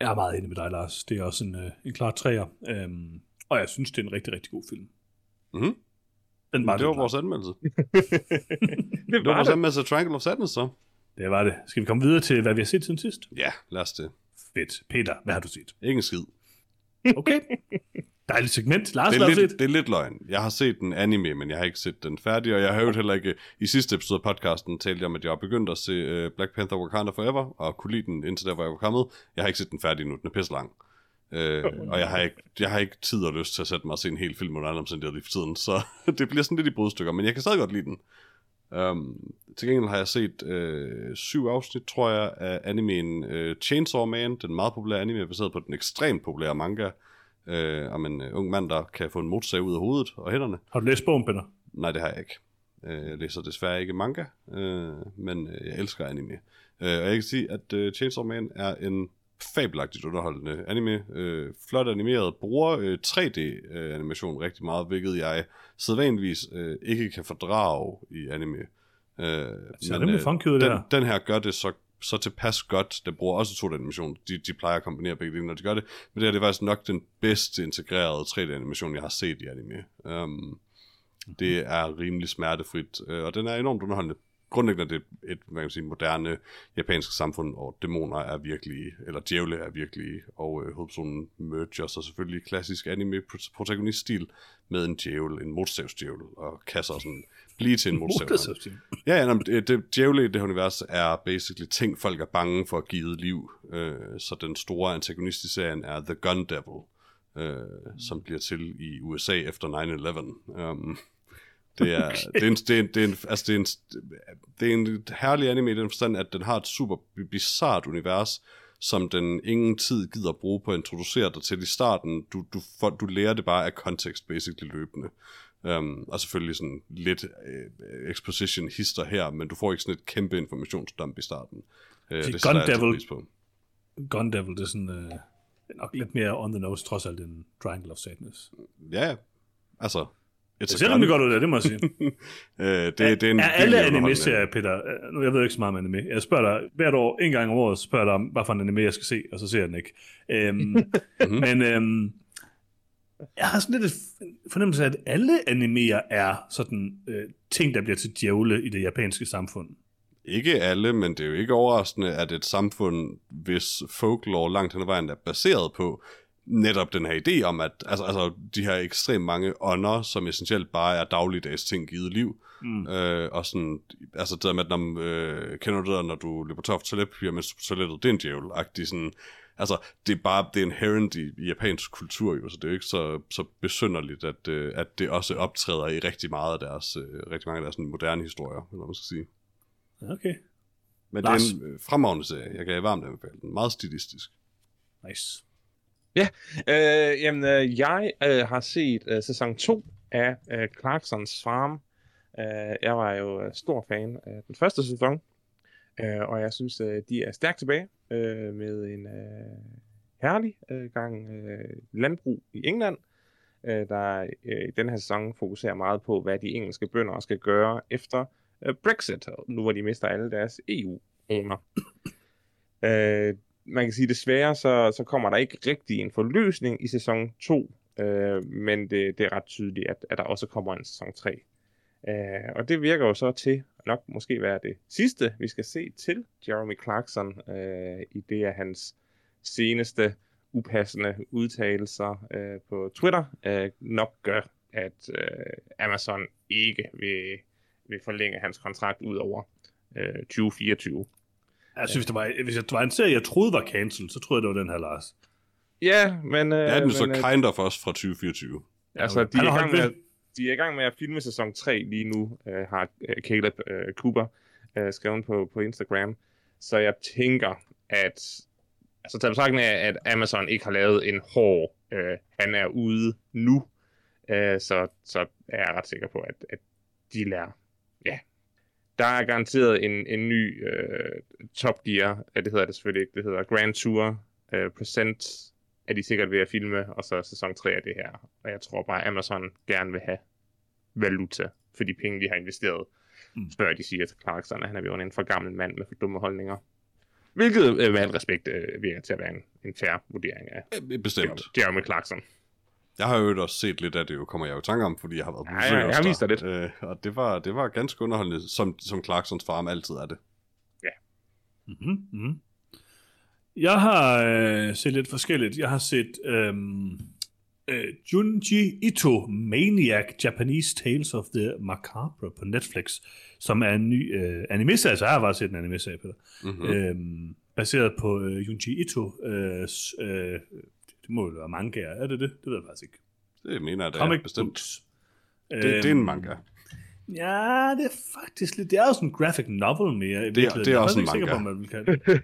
Jeg er meget enig med dig, Lars. Det er også en, øh, en klar træer. Øhm, og jeg synes, det er en rigtig, rigtig god film. Mm-hmm. Den var Det var vores anmeldelse. [laughs] det Det var var vores det. anmeldelse af Triangle of Sadness, så. Det var det. Skal vi komme videre til, hvad vi har set siden sidst? Ja, lad os det. Fedt. Peter, hvad har du set? Ikke en skid. Okay. Dejligt segment. Lars, Det er, lidt, set? det er lidt løgn. Jeg har set den anime, men jeg har ikke set den færdig, og jeg har jo heller ikke... I sidste episode af podcasten talte jeg om, at jeg har begyndt at se uh, Black Panther Wakanda Forever, og kunne lide den indtil der, hvor jeg var kommet. Jeg har ikke set den færdig nu, den er pisse lang. Uh, og jeg har, ikke, jeg har ikke tid og lyst til at sætte mig og se en hel film under andre omstændigheder lige for tiden, så [laughs] det bliver sådan lidt i brudstykker, men jeg kan stadig godt lide den. Um, til gengæld har jeg set uh, syv afsnit, tror jeg, af animeen uh, Chainsaw Man, den meget populære anime, baseret på den ekstremt populære manga, uh, om en uh, ung mand, der kan få en motorsag ud af hovedet og hænderne. Har du læst bogen, Peter? Nej, det har jeg ikke. Øh, Jeg læser desværre ikke manga, øh, men øh, jeg elsker anime. Øh, Og jeg kan sige, at øh, Chainsaw Man er en fabelagtigt underholdende anime. Øh, Flot animeret, bruger øh, 3D-animation rigtig meget, hvilket jeg sædvanligvis øh, ikke kan fordrage i anime. Øh, Det ser rimelig funky den, her. den her gør det så, så tilpas godt. Den bruger også 2D-animation. De, de plejer at kombinere begge dele, når de gør det. Men det her det er faktisk nok den bedste integrerede 3D-animation, jeg har set i anime. Um, det er rimelig smertefrit, øh, og den er enormt underholdende. Grundlæggende er det et hvad kan man sige, moderne japansk samfund, hvor dæmoner er virkelige, eller djævle er virkelige, og øh, hovedpersonen merger sig selvfølgelig klassisk anime protagoniststil med en djævel, en motorsavsdjævel, og kan så sådan blive til en. Motorsavstil. Ja, ja, men det, det, djævle i det her univers er basically ting, folk er bange for at give liv. Øh, så den store antagonist i serien er The Gun Devil, øh, som bliver til i USA efter 9-11. Um, det er, okay. det, er en, det, er en, det, er en, altså det, er en, det er en herlig anime i den forstand, at den har et super bizart univers, som den ingen tid gider at bruge på at introducere dig til i starten. Du, du, for, du lærer det bare af kontekst, basically løbende. Um, og selvfølgelig sådan lidt uh, exposition hister her, men du får ikke sådan et kæmpe informationsdump i starten. Uh, det Gun Devil- på. Gun Devil, det er sådan øh, nok lidt mere on the nose, trods alt, end Triangle of Sadness. Ja, ja. Altså, it's Det ser godt ud, det, det må jeg sige. Uh, [laughs] det, det er, en er alle anime-serier, Peter, øh, nu jeg ved ikke så meget om anime, jeg spørger dig hvert år, en gang om året, spørger dig hvad for en anime jeg skal se, og så ser jeg den ikke. Øhm, [laughs] Mhm. Men øhm, jeg har sådan lidt fornemmelse af, at alle animerer er sådan øh, ting, der bliver til djævle i det japanske samfund. Ikke alle, men det er jo ikke overraskende, at et samfund, hvis folklore langt hen ad vejen er baseret på netop den her idé om, at altså, altså de her ekstremt mange ånder, som essentielt bare er dagligdags ting givet liv, Mm. øh, og sådan, altså det der med, at når, øh, kender du det, der, når du løber tør for toiletpapir, mens du på toilettet, det er en djævel sådan, altså det er bare, det er inherent i, i japansk kultur jo, så det er jo ikke så, så besynderligt, at, øh, at det også optræder i rigtig meget af deres, øh, rigtig mange af deres sådan, moderne historier, eller hvad man skal sige. Okay, Men Lars? det er en øh, fremragende serie. Jeg kan varmt anbefale den. Meget stilistisk. nice. Ja, Øh, jamen, øh, jeg øh, har set øh, sæson 2 af øh, Clarksons Farm. Øh, jeg var jo øh, stor fan af den første sæson, øh, og jeg synes, øh, de er stærkt tilbage øh, med en øh, herlig øh, gang øh, landbrug i England, øh, der øh, i den her sæson fokuserer meget på, hvad de engelske bønder skal gøre efter øh, Brexit, nu hvor de mister alle deres EU-kroner. øh, man kan sige, desværre så, så kommer der ikke rigtig en forløsning i sæson 2, øh, men det, det er ret tydeligt, at, at der også kommer en sæson 3. Øh, og det virker jo så til nok måske være det sidste, vi skal se til Jeremy Clarkson, øh, i det af hans seneste upassende udtalelser øh, på Twitter øh, nok gør, at øh, Amazon ikke vil, vil forlænge hans kontrakt ud over øh, 2024. Jeg synes, det var, hvis det var en serie, jeg troede var cancelled, så troede jeg, det var den her, Lars. Ja, men... Øh, Det er den så men, øh, kind of også fra 2024. Altså, de er, i gang med, de er i gang med at filme sæson 3 lige nu, øh, har øh, Caleb øh, Cooper øh, skrevet på, på Instagram. Så jeg tænker, at... Altså, taget betragtning af, at Amazon ikke har lavet en hård... Øh, han er ude nu, øh, så, så er jeg ret sikker på, at, at de lærer... Der er garanteret en, en ny øh, Top Gear, ja, det hedder det selvfølgelig ikke, det hedder Grand Tour øh, Present, er de sikkert ved at filme, og så sæson 3 af det her. Og jeg tror bare, at Amazon gerne vil have valuta for de penge, de har investeret, Mm. før de siger til Clarkson, at han er blevet en for gammel mand med for dumme holdninger. Hvilket øh, med al respekt øh, virker til at være en, en fair vurdering af Bestemt. Jeremy Clarkson. Jeg har jo også set lidt af det, jo kommer jeg jo i tanke om, fordi jeg har været på Ja, besøg jeg- har vist dig lidt. Øh, og det var, det var ganske underholdende, som, som Clarksons farm altid er det. Mm-hmm. Mm-hmm. Jeg har øh, set lidt forskelligt. Jeg har set øhm, øh, Junji Ito Maniac Japanese Tales of the Macabre på Netflix, som er en ny øh, anime-serie. Så jeg har bare set en anime-serie, Peter. Mm-hmm. Mm. Øhm, baseret på øh, Junji Ito. Øh, øh, det må jo være manga, er det det? Det ved jeg faktisk ikke. Det mener jeg da Comic bestemt. books. Det, det er en Øhm, manga. Ja, det er faktisk lidt... Det er jo sådan en graphic novel mere. i det er virkeligheden. også jeg en ikke sikker på, manga. man vil kalde det. [laughs]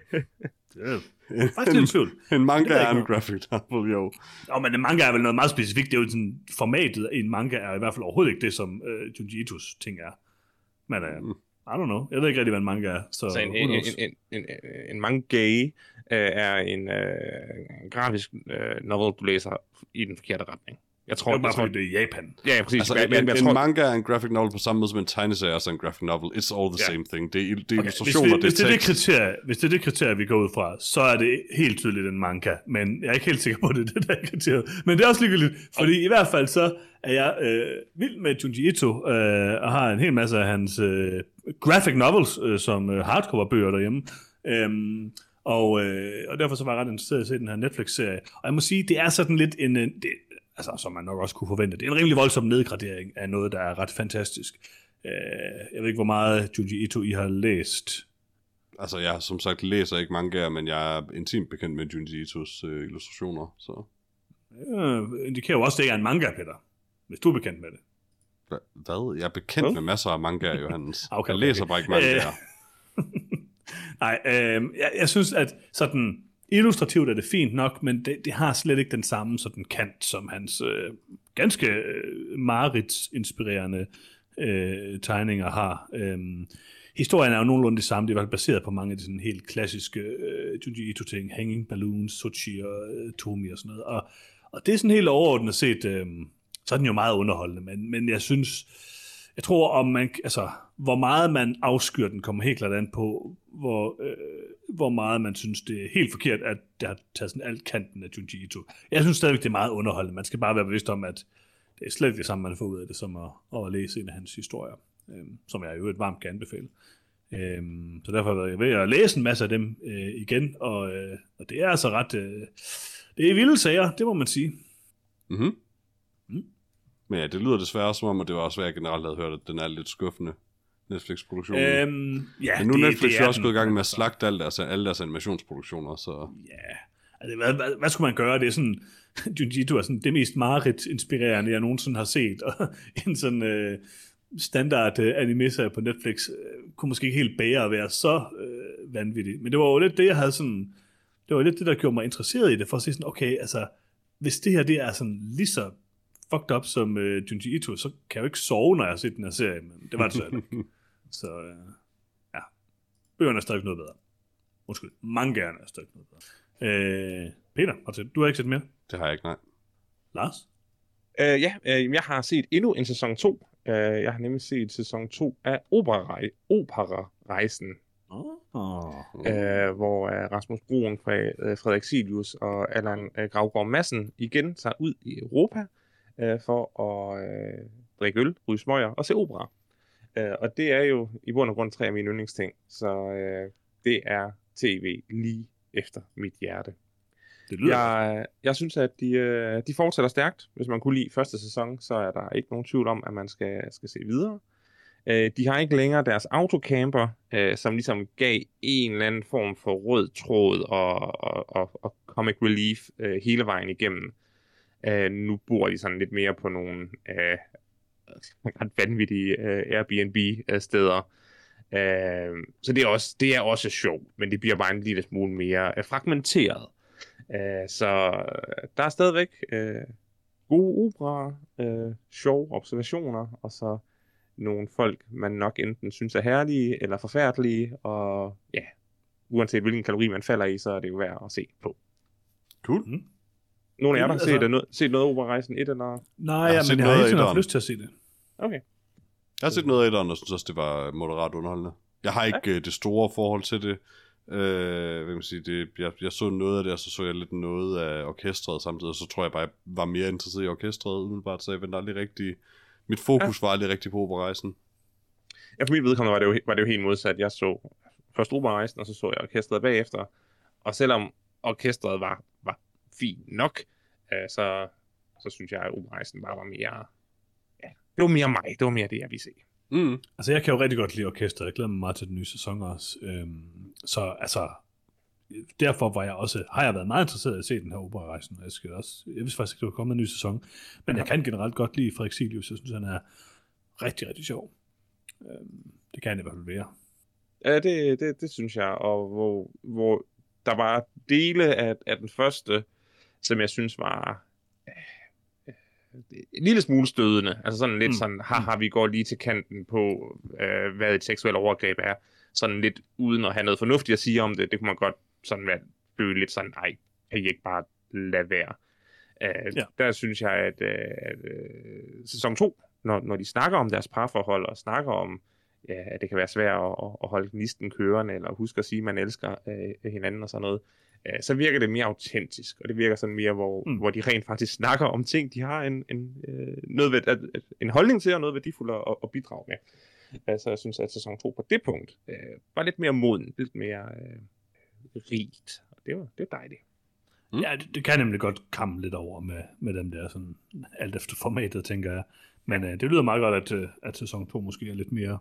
det er faktisk lidt i tvivl. En manga Det er en graphic novel, jo. Og men en manga er vel noget meget specifikt. Det er jo sådan, formatet af en manga er i hvert fald overhovedet ikke det, som øh, Junji Itos ting er. Men øh, Mm. I don't know. Jeg ved ikke rigtig, hvad en manga er. Så, Så en, who en, knows? en, en, en, en manga øh, er en øh, grafisk øh, novel, du læser i den forkerte retning. Jeg tror, det er bare jeg tror, fordi, det er i Japan. ja, ja, præcis. Altså, men, en, jeg en tror, manga er en graphic novel på samme måde som en tegneserie er også en graphic novel. It's all the Ja. same thing. Det er, det er Okay, hvis, illustrationer, vi, hvis, det det er er det kriterie, hvis det er det kriterie, vi går ud fra, så er det helt tydeligt en manga. Men jeg er ikke helt sikker på, at det er det der er kriteriet. Men det er også ligegyldigt, fordi i hvert fald så er jeg øh, vild med Junji Ito, øh, og har en hel masse af hans øh, graphic novels øh, som øh, hardcover-bøger derhjemme. Øhm, og, øh, og derfor så var jeg ret interesseret i at se den her Netflix-serie. Og jeg må sige, det er sådan lidt en... en det, altså, som man nok også kunne forvente. Det er en rimelig voldsom nedgradering af noget, der er ret fantastisk. Øh, jeg ved ikke, hvor meget Junji Ito I har læst. Altså, jeg som sagt læser ikke mangaer, men jeg er intimt bekendt med Junji Itos øh, illustrationer, så... Øh, indikerer jo også, at det ikke er en manga, Peter. Hvis du er bekendt med det. Hva- Hvad? Jeg er bekendt Hvad? med masser af mangaer, Johannes. Ah, [laughs] okay, jeg okay, læser okay. bare ikke mangaer. [laughs] Nej, øh, jeg, jeg synes, at sådan illustrativt er det fint nok, men det, det har slet ikke den samme sådan kant, som hans øh, ganske øh, Marits-inspirerende øh, tegninger har. Øhm, historien er jo nogenlunde det samme, det er i hvert fald baseret på mange af de sådan helt klassiske øh, Junji Ito-ting, Hanging Balloons, Sochi og øh, Tomi og sådan noget. Og, og det er sådan helt overordnet set, øh, så er den jo meget underholdende, men, men jeg synes, jeg tror, om man, altså, hvor meget man afskyr den, kommer helt klart an på, hvor, øh, hvor meget man synes, det er helt forkert, at det har taget sådan alt kanten af Junji Ito. Jeg synes stadigvæk, det er meget underholdende. Man skal bare være bevidst om, at det er slet ikke det samme, man får ud af det, som at, at læse en af hans historier, øh, som jeg jo et varmt kan anbefale. Øh, så derfor er jeg ved at læse en masse af dem øh, igen, og, øh, og det er altså ret... Øh, det er vilde sager, det må man sige. Mm-hmm. Mm. Men ja, det lyder desværre som om, at det var også, hvad jeg generelt havde hørt, at den er lidt skuffende, Netflix-produktion. Øhm, ja, Men nu er Netflix det er også gået i gang med at altså. slagte alle deres, alle deres animationsproduktioner, så... Ja, altså, hvad, hvad, hvad skulle man gøre? Det er sådan, [laughs] Junji Ito er sådan det mest Marit-inspirerende, jeg nogensinde har set, og [laughs] en sådan øh, standard øh, anime på Netflix øh, kunne måske ikke helt bære at være så øh, vanvittig. Men det var jo lidt det, jeg havde sådan, det var lidt det, der gjorde mig interesseret i det, for at se sådan, okay, altså, hvis det her det er sådan lige så fucked up som uh, Junji Ito, så kan jeg jo ikke sove, når jeg har set den her serie, men det var det så ikke. [laughs] Så uh, ja, bøgerne er stadig noget bedre. Undskyld, mangaerne er stadig noget bedre. Uh, Peter, Martin, du har ikke set mere? Det har jeg ikke, nej. Lars? Uh, ja, uh, jeg har set endnu en sæson 2. Uh, jeg har nemlig set sæson 2 af Opera Opera-rejsen, Oh. øh, hvor uh, Rasmus Broen, fra, uh, Frederik Silius og Allan uh, Gravgaard Madsen igen tager ud i Europa uh, for at uh, drikke øl, ryge smøger og se opera. Uh, og det er jo i bund og grund tre af mine yndlingsting, så uh, det er tv lige efter mit hjerte. Det lyder Jeg, jeg synes, at de, øh, de fortsætter stærkt. Hvis man kunne lide første sæson, så er der ikke nogen tvivl om, at man skal, skal se videre. Øh, de har ikke længere deres autocamper, øh, som ligesom gav en eller anden form for rød tråd og, og, og, og comic relief øh, hele vejen igennem. Øh, nu bor de sådan lidt mere på nogle øh, ret vanvittige øh, Airbnb-steder. Øh, så det er, også, det er også sjovt, men det bliver bare en lille smule mere øh, fragmenteret. Øh, så øh, der er stadigvæk øh, gode opera, øh, sjove observationer, og så nogle folk, man nok enten synes er herlige eller forfærdelige, og ja, uanset hvilken kalori man falder i, så er det jo værd at se på. Cool. Mm. Nogle af jer, der har Altså- set, noget, set noget Operarejsen 1, eller? Nej, Jeg har ja, men jeg har tiden haft lyst til at se det. Okay. Jeg har set noget af etteren, og synes også, det var moderat underholdende. Jeg har ikke ja. det store forhold til det. Øh, hvad man sige, det jeg, jeg så noget af det, og så så jeg lidt noget af orkestret samtidig, og så tror jeg bare, jeg var mere interesseret i orkestret umiddelbart, så jeg vendte aldrig rigtig... Mit fokus ja. var aldrig rigtig på operarejsen. Ja, for mit vedkommende var det, jo, var det jo helt modsat. Jeg så først Operarejsen, og så så jeg orkestret bagefter. Og selvom orkestret var, var fint nok, øh, så, så synes jeg, at Operarejsen bare var mere... Ja, det var mere mig. Det var mere det, jeg ville se. Mm. Altså, jeg kan jo rigtig godt lide orkestret. Jeg glæder mig meget til den nye sæson også. Øhm, så altså, derfor var jeg også, har jeg været meget interesseret i at se den her operarejsen. Jeg, skal også, jeg vidste faktisk ikke, der var kommet en ny sæson. Men jeg kan generelt godt lide Frederik Silius. Jeg synes, han er rigtig, rigtig sjov. Øhm, det kan han i hvert fald være. Ja, det, det, det synes jeg. Og hvor, hvor der var dele af, af den første, som jeg synes var øh, en lille smule stødende. Altså sådan lidt Mm. mm. sådan, haha, vi går lige til kanten på, øh, hvad et seksuelt overgreb er. Sådan lidt uden at have noget fornuftigt at sige om det. Det kunne man godt sådan være, føle lidt sådan, nej, kan I ikke bare lade være. Øh, Ja. Der synes jeg, at, øh, at øh, sæson 2, når, når de snakker om deres parforhold og snakker om, ja, at det kan være svært at, at- at holde gnisten kørende, eller huske at sige, at man elsker øh, hinanden og sådan noget, øh, så virker det mere autentisk, og det virker sådan mere, hvor, Mm. hvor de rent faktisk snakker om ting, de har en, en, øh, noget ved, at, at, en holdning til, og noget værdifuldt at, at bidrage med. Altså, jeg synes, at sæson 2 på det punkt øh, var lidt mere moden, lidt mere øh, rigt, og det var, det var dejligt. Mm. Ja, det, det kan nemlig godt kamme lidt over med, med dem der, sådan, alt efter formatet, tænker jeg. Men øh, det lyder meget godt, at, øh, at sæson 2 måske er lidt mere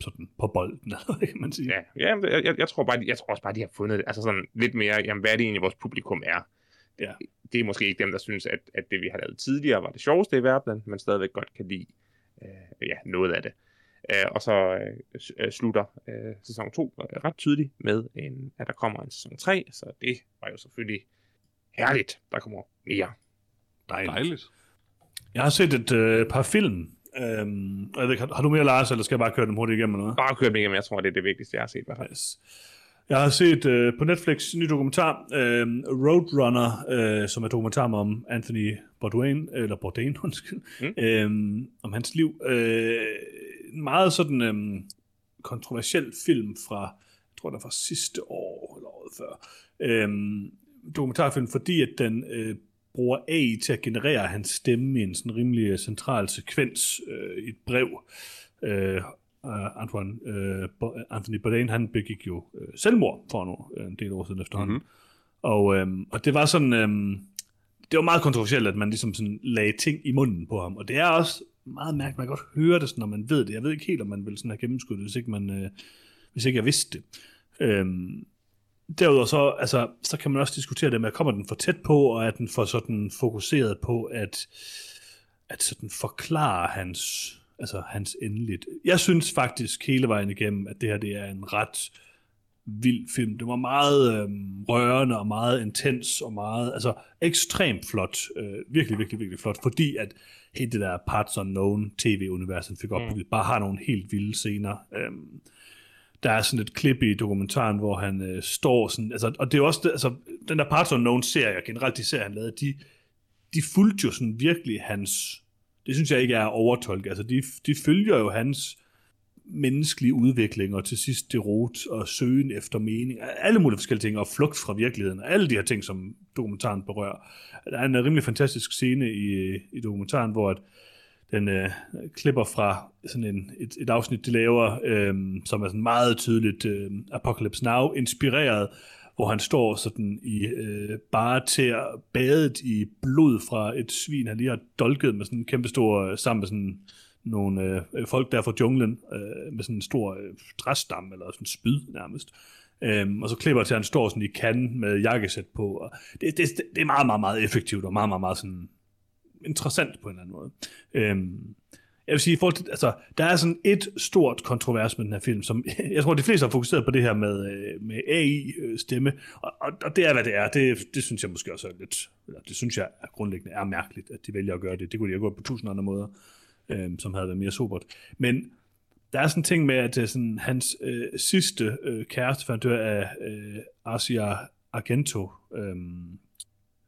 sådan på bolden, [laughs] eller kan man sige. Ja, ja men jeg, jeg, jeg, tror bare, jeg tror også bare, de har fundet det, altså sådan lidt mere, jamen, hvad er det egentlig, vores publikum er? Ja. Det er måske ikke dem, der synes, at, at det, vi har lavet tidligere, var det sjoveste i verden, men stadigvæk godt kan lide øh, ja, noget af det. Øh, og så øh, øh, slutter øh, sæson 2 øh, ret tydeligt med, en, at der kommer en sæson 3, så det var jo selvfølgelig herligt. Der kommer mere. Dejligt. Dejligt. Jeg har set et øh, par film. Øhm, jeg ved, ikke, har, har du mere, Lars, eller skal jeg bare køre dem hurtigt igennem? Eller? Bare kør dem igennem, jeg tror, det er det vigtigste, jeg har set. i hvert fald. Yes. Jeg har set øh, på Netflix en ny dokumentar, øh, Roadrunner, øh, som er dokumentar om Anthony Bourdain, eller Bourdain, [laughs] undskyld, Mm. øh, om hans liv. Øh, en meget sådan øh, kontroversiel film fra, jeg tror, den er fra sidste år, eller året før. Øh, dokumentarfilm, fordi at den øh, bruger AI til at generere hans stemme i en sådan rimelig øh, central sekvens øh, i et brev. Øh, uh, Antoine, uh, Bo- Anthony Bourdain, han begik jo uh, selvmord for nu, øh, en del år siden efterhånden. Mhm. Og, øhm, og det var sådan, øhm, det var meget kontroversielt, at man ligesom sådan lagde ting i munden på ham. Og det er også meget mærkeligt, man kan godt høre det, sådan, når man ved det. Jeg ved ikke helt, om man vil sådan have gennemskuddet, hvis ikke, man, øh, hvis ikke jeg vidste det. Øhm, derudover så, altså, så kan man også diskutere det med, kommer den for tæt på, og er den for sådan fokuseret på, at, at sådan forklare hans, altså hans endeligt. Jeg synes faktisk hele vejen igennem, at det her det er en ret vild film. Det var meget øh, rørende og meget intens og meget, altså ekstremt flot. Øh, virkelig, virkelig, virkelig flot, fordi at helt det der Parts Unknown tv-universet fik opbygget, mm. bare har nogle helt vilde scener. Øh, der er sådan et klip i dokumentaren, hvor han øh, står sådan, altså, og det er også, altså, den der Parts Unknown serie, generelt de serier, han lavede, de, de fulgte jo sådan virkelig hans, det synes jeg ikke er overtolket, altså de, de følger jo hans menneskelige udvikling, og til sidst det rot og søgen efter mening, alle mulige forskellige ting, og flugt fra virkeligheden, og alle de her ting, som dokumentaren berører. Der er en rimelig fantastisk scene i, i dokumentaren, hvor at den øh, klipper fra sådan en, et, et afsnit, de laver, øh, som er sådan meget tydeligt øh, Apocalypse Now, inspireret, hvor han står sådan i øh, bare til badet i blod fra et svin, han lige har dolket med sådan en kæmpe stor, øh, sammen med sådan nogle øh, folk der fra junglen, øh, med sådan en stor øh, træstam, eller sådan en spyd nærmest. Øhm, og så klipper til, at han står sådan i kan med jakkesæt på. Og det, det, det er meget, meget, meget effektivt, og meget, meget, meget sådan interessant på en eller anden måde. Øhm, jeg vil sige, til, altså, der er sådan et stort kontrovers med den her film, som [laughs] jeg tror, de fleste har fokuseret på det her med, øh, med AI-stemme, øh, og, og, og det er, hvad det er. Det, det synes jeg måske også er lidt, eller det synes jeg er grundlæggende er mærkeligt, at de vælger at gøre det. Det kunne de have gjort på tusind andre måder, øhm, som havde været mere sobert. Men der er sådan en ting med, at øh, sådan, hans øh, sidste øh, kæreste, for han dør af øh, Asia Argento, øh,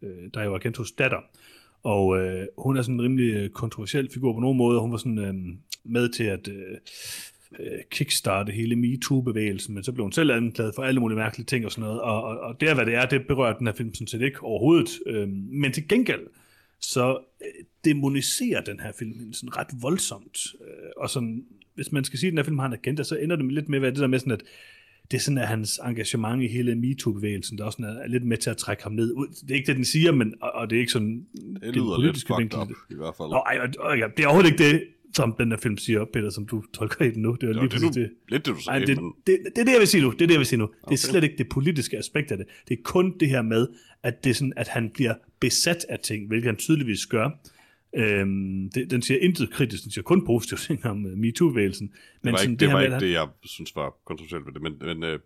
øh, der er jo Argentos datter, og øh, hun er sådan en rimelig øh, kontroversiel figur på nogen måde. Hun var sådan øh, med til at øh, øh, kickstarte hele MeToo-bevægelsen, men så blev hun selv anklaget for alle mulige mærkelige ting og sådan noget. Og, og, og det er, hvad det er, det berører den her film sådan set ikke overhovedet. Øh, men til gengæld, så øh, demoniserer den her film sådan ret voldsomt. Øh, og sådan, hvis man skal sige, at den her film har en agenda, så ender det lidt med at være det der med sådan, at det er sådan, at hans engagement i hele MeToo-bevægelsen, der også er, er lidt med til at trække ham ned. Det er ikke det, den siger, men, og, og det er ikke sådan... Det lyder lidt fucked up, i hvert fald. Og, ej, og, og, ja, det er overhovedet ikke det, som den der film siger, Peter, som du tolker i den nu. Det er jo, lige det, er det. Lidt det, du sagde, ej, det, men... det, det, det, er det, jeg vil sige nu. Det er det, jeg vil sige nu. Okay. Det er slet ikke det politiske aspekt af det. Det er kun det her med, at, det er sådan, at han bliver besat af ting, hvilket han tydeligvis gør. Øhm, det, den siger intet kritisk, den siger kun positive [laughs] ting om uh, MeToo-bevægelsen. Men det var, sådan, ikke, det, det var med, ikke han... det, jeg synes var kontroversielt ved det, men, men uh,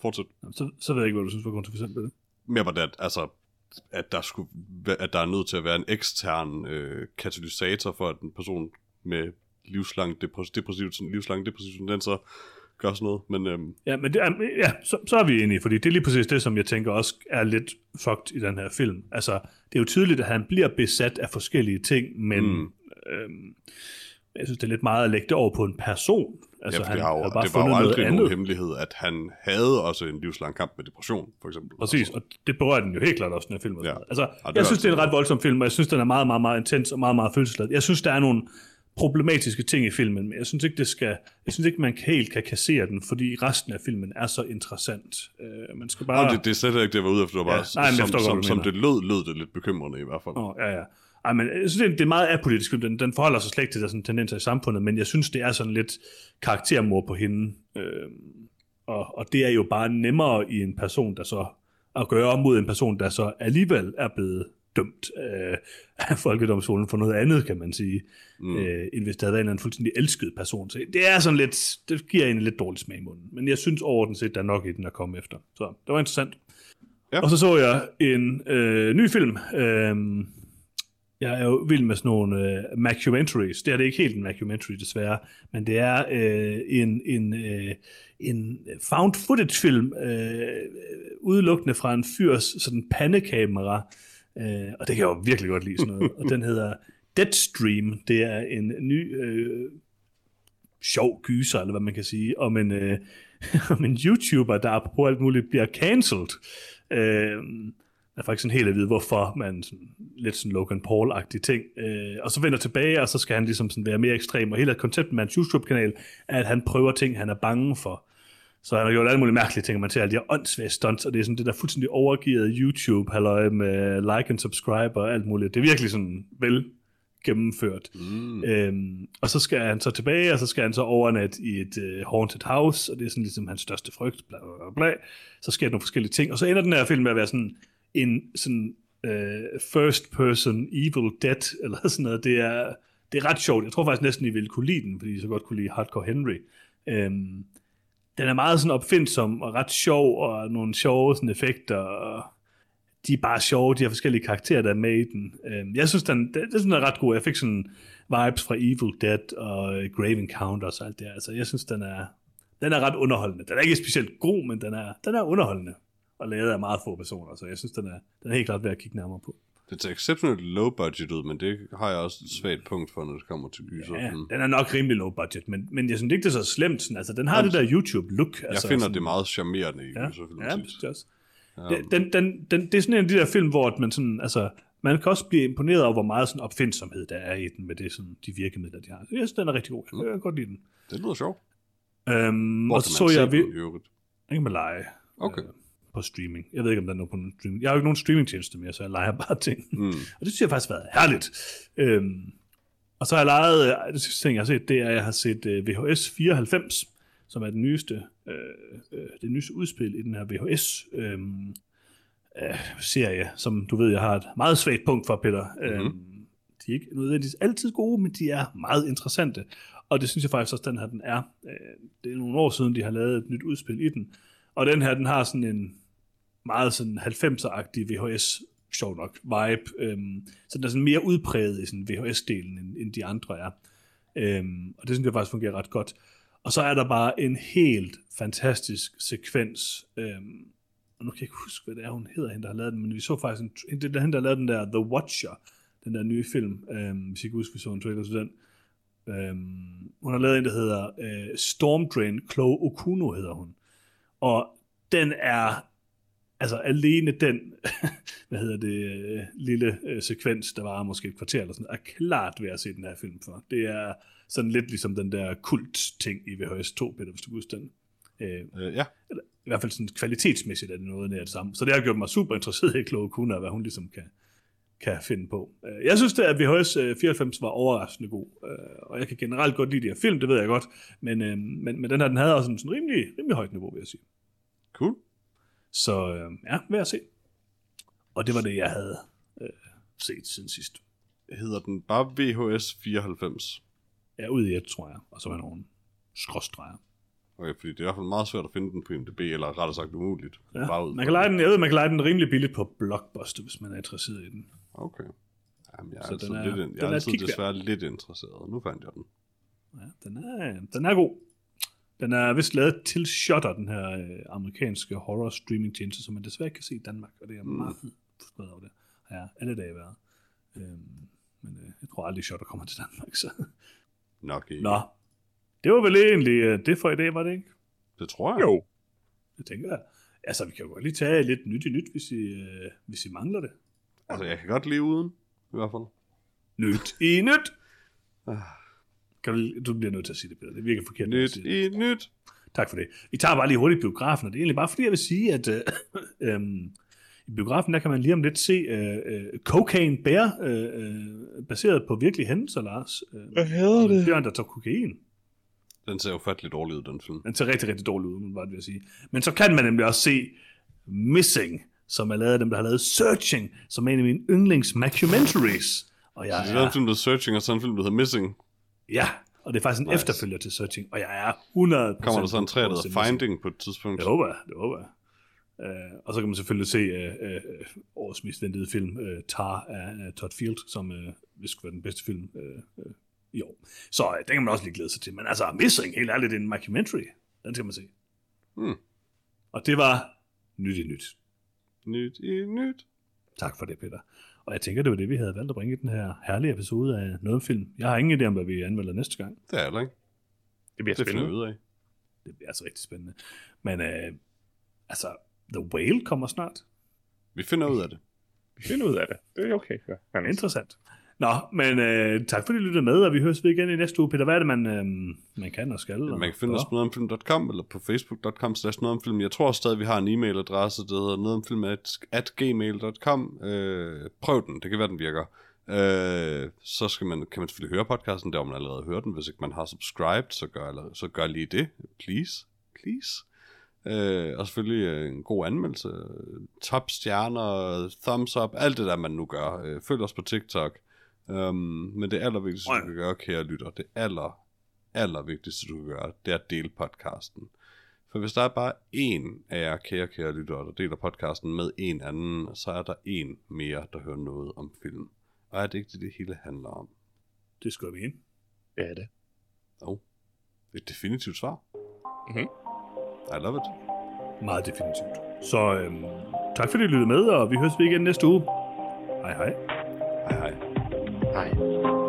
fortsæt. Så, så ved jeg ikke, hvad du synes var kontroversielt ved det. Mere var det, at, altså, at der, skulle, at der er nødt til at være en ekstern øh, katalysator for, at en person med livslang depressiv, livslang depressiv tendenser gør sådan noget. Men, øhm... Ja, men det ja, så, så er vi enige, fordi det er lige præcis det, som jeg tænker også er lidt fucked i den her film. Altså, det er jo tydeligt, at han bliver besat af forskellige ting, men mm. øhm, jeg synes, det er lidt meget at lægge det over på en person. Altså, ja, han, det, har jo, bare det var jo aldrig nogen hemmelighed, at han havde også en livslang kamp med depression, for eksempel. Præcis, og det berører den jo helt klart også, den her film. Ja. Altså, ja, jeg synes, det er en ret voldsom film, og jeg synes, den er meget, meget, meget intens og meget, meget følelsesladet. Jeg synes, der er nogle problematiske ting i filmen, men jeg synes ikke, det skal, jeg synes ikke, man helt kan kassere den, fordi resten af filmen er så interessant. Uh, man skal bare... Nå, det, det er slet ikke det, jeg var ude efter. Det var bare, ja, nej, som, som, som, som det lød, lød det lidt bekymrende i hvert fald. Oh, ja, ja. Ej, men jeg synes, det er, det er meget apolitisk. Den, den forholder sig slet ikke til der sådan tendenser i samfundet, men jeg synes, det er sådan lidt karaktermor på hende. Øh, og, og det er jo bare nemmere i en person, der så at gøre mod en person, der så alligevel er blevet dømt øh, af folkedomstolen for noget andet, kan man sige, mm. øh, end hvis det havde været en fuldstændig elsket person. Så det er sådan lidt, det giver en lidt dårlig smag i munden. Men jeg synes overordnet set, der er nok i den at komme efter. Så det var interessant. Ja. Og så så jeg en øh, ny film, øh, jeg er jo vild med sådan nogle uh, mockumentaries. Det er det ikke helt en mockumentary, desværre, men det er uh, en, en, uh, en found footage film, uh, udelukkende fra en fyrs sådan pandekamera, Øh, og det kan jeg jo virkelig godt lide sådan noget. og den hedder Deadstream. Det er en ny øh, sjov gyser, eller hvad man kan sige, om en, øh, [laughs] om en YouTuber, der på alt muligt bliver cancelled. Uh, er faktisk sådan helt at vide, hvorfor man sådan, lidt sådan Logan Paul-agtig ting. Øh, og så vender tilbage, og så skal han ligesom sådan være mere ekstrem. Og hele konceptet med hans YouTube-kanal er, at han prøver ting, han er bange for. Så han har gjort alle mulige mærkelige ting, man ser alle de her åndssvage stunts, og det er sådan det der fuldstændig overgivet YouTube, halløj med like and subscribe og alt muligt. Det er virkelig sådan vel gennemført. Mm. Øhm, og så skal han så tilbage, og så skal han så overnatte i et uh, haunted house, og det er sådan ligesom hans største frygt, bla bla bla. Så sker der nogle forskellige ting, og så ender den her film med at være sådan en sådan uh, first person evil dead, [laughs] eller sådan noget. Det er, det er ret sjovt. Jeg tror faktisk næsten, I ville kunne lide den, fordi I så godt kunne lide Hardcore Henry. Um, den er meget sådan opfindsom og ret sjov, og nogle sjove sådan, effekter, og de er bare sjove, de har forskellige karakterer, der er med i den. Øhm, jeg synes, den, det, det synes, er ret god. Jeg fik sådan vibes fra Evil Dead og øh, Grave Encounters og alt det her. Altså, jeg synes, den er, den er ret underholdende. Den er ikke specielt god, men den er, den er underholdende og lavet af meget få personer, så jeg synes, den er, den er helt klart værd at kigge nærmere på. Det ser exceptionelt low budget ud, men det har jeg også et svagt punkt for, når det kommer til gyser. Ja, Mm. den er nok rimelig low budget, men, men jeg synes ikke, det er så slemt. Sådan. Altså, den har det der YouTube-look. Jeg altså, finder sådan, det meget charmerende i Ja, gyserfilm. ja, det jeg også. Det, den, den, den, det er sådan en af de der film, hvor man sådan, altså, man kan også blive imponeret over, hvor meget sådan opfindsomhed der er i den, med det, sådan, de virkemidler, de har. Jeg synes, den er rigtig god. Jeg, jeg kan godt lide den. Det lyder sjovt. Øhm, Hvor og så så jeg, vi, den kan man lege Okay. øh, på streaming. Jeg ved ikke, om der er noget på nogen streaming. Jeg har jo ikke nogen streamingtjeneste mere, så jeg leger bare ting. Mm. [laughs] Og det synes jeg faktisk har været herligt. Øhm, og så har jeg lejet, øh, det sidste ting, jeg har set, det er, at jeg har set øh, VHS 94, som er den nyeste, øh, øh, det nyeste udspil i den her VHS øh, øh, serie, som du ved, jeg har et meget svagt punkt for, Peter. Mm-hmm. Øh, de er ikke nødvendigvis altid gode, men de er meget interessante. Og det synes jeg faktisk også, den her den er. Øh, det er nogle år siden, de har lavet et nyt udspil i den. Og den her, den har sådan en meget sådan 90'er-agtig VHS, sjov nok, vibe. Øhm, så den er sådan mere udpræget i sådan VHS-delen, end, end de andre er. Øhm, og det synes jeg faktisk fungerer ret godt. Og så er der bare en helt fantastisk sekvens. Øhm, og nu kan jeg ikke huske, hvad det er, hun hedder, hende, der har lavet den, men vi så faktisk, en, det er hende, der har lavet den der The Watcher, den der nye film, øhm, hvis I kan huske, vi så en trailer til den. Øhm, hun har lavet en, der hedder øh, Storm Drain, Chloe Okuno hedder hun. Og den er, altså alene den, [laughs] hvad hedder det, øh, lille øh, sekvens, der var måske et kvarter eller sådan, er klart ved at se den her film for. Det er sådan lidt ligesom den der kult-ting i VHS 2, Peter, hvis du kan huske den. Øh, Øh, ja, eller, I hvert fald sådan kvalitetsmæssigt er det noget nær det samme. Så det har gjort mig super interesseret i Chloe Kuna, hvad hun ligesom kan, kan finde på. Øh, Jeg synes, at VHS øh, 94 var overraskende god, øh, og jeg kan generelt godt lide de her film, det ved jeg godt, men, øh, men, men den her, den havde også en sådan rimelig, rimelig højt niveau, vil jeg sige. cool. Så øh, ja, værd at se. Og det var det, jeg havde øh, set siden sidst. Hedder den bare VHS 94? Jeg er ude i et, tror jeg, og så med nogle skråstreger. Okay, fordi det er i hvert fald meget svært at finde den på IMDb, eller rettere sagt umuligt. Ja, Bare ud man kan lege den, jeg ved, man kan lege den rimelig billigt på Blockbuster, hvis man er interesseret i den. Okay. Jamen, jeg er, Så altid, den er- lidt, den jeg er er altid desværre lidt interesseret. Nu fandt jeg den. Ja, den er, den er god. Den er vist lavet til Shutter, den her øh, amerikanske horror streaming tjeneste, som man desværre ikke kan se i Danmark, og det er mm. meget frustreret over det. Har jeg alle dage været. Øhm, men øh, jeg tror aldrig, Shutter kommer til Danmark, så... Nok ikke. Nå, det var vel egentlig øh, det for i dag, var det ikke? Det tror jeg. Jo. Det tænker jeg. Altså, vi kan jo godt lige tage lidt nyt i nyt, hvis I, øh, hvis I mangler det. Altså, jeg kan godt leve uden, i hvert fald. Nyt i nyt! Kan du, du bliver nødt til at sige det, Peter. Det virker forkert. Nyt i nyt. Tak for det. Vi tager bare lige hurtigt biografen, og det er egentlig bare fordi, jeg vil sige, at øh, [clears throat] øh, i biografen, der kan man lige om lidt se øh, øh, Cocaine Bear, øh, øh, baseret på virkelige hændelser, Lars. Øh, Hvad hedder det? Bjørn, der tager kokain. Den ser jo fatteligt dårlig ud, den film. Den ser rigtig, rigtig dårlig ud, var det vil jeg sige. Men så kan man nemlig også se Missing, som er lavet af dem, der har lavet Searching, som er en af mine yndlings mockumentaries. Og jeg Så det er en film, der Searching, og så en film, der hedder Missing. Ja, og det er faktisk en Nice. efterfølger til Searching, og jeg er 100 Kommer der så en træ, der hedder. Finding på et tidspunkt? Det håber jeg, det håber jeg. Uh, og så kan man selvfølgelig se uh, uh, årets mest ventede film, uh, Tar af uh, Todd Field, som uh, vist skulle være den bedste film uh, uh, i år. Så uh, den kan man også lige glæde sig til. Men altså, Missing, helt ærligt, det er en mockumentary. Den skal man se. Hmm. Og det var nyt i nyt. Nyt i nyt. Tak for det, Peter. Og jeg tænker, det var det, vi havde valgt at bringe i den her herlige episode af Noget Film. Jeg har ingen idé om, hvad vi anmelder næste gang. Det er heller ikke. Det bliver Det spændende. ud af. Det bliver altså rigtig spændende. Men uh, altså, The Whale kommer snart. Vi finder ud af det. Vi finder ud af det. Det er okay. Ja. Er Interessant. Nå, men øh, tak fordi I lyttede med, og vi høres ved igen i næste uge. Peter, hvad er det, man, øh, man kan og skal? Man kan finde os på nogetomfilm.com eller på facebook.com slash nogetomfilm. Jeg tror stadig, vi har en e-mailadresse, der hedder nogetomfilm at, at gmail.com. Øh, prøv den, det kan være, den virker. Øh, så skal man, kan man selvfølgelig høre podcasten, der hvor man allerede hørt den. Hvis ikke man har subscribed, så gør, eller- så gør lige det. Please. Please. Øh, og selvfølgelig øh, en god anmeldelse. Top stjerner, thumbs up, alt det der, man nu gør. Øh, følg os på TikTok. Um, men det allervigtigste, du kan gøre, kære lytter, det aller, allervigtigste, du kan gøre, det er at dele podcasten. For hvis der er bare én af jer kære, kære lyttere, der deler podcasten med en anden, så er der en mere, der hører noget om film. Og er det ikke det, det hele handler om? Det skal vi ind. Ja, det. Jo. Et definitivt svar. Mhm. I love it. Meget definitivt. Så øhm, tak fordi I lyttede med, og vi høres ved igen næste uge. Hej hej. Hej hej. Hej.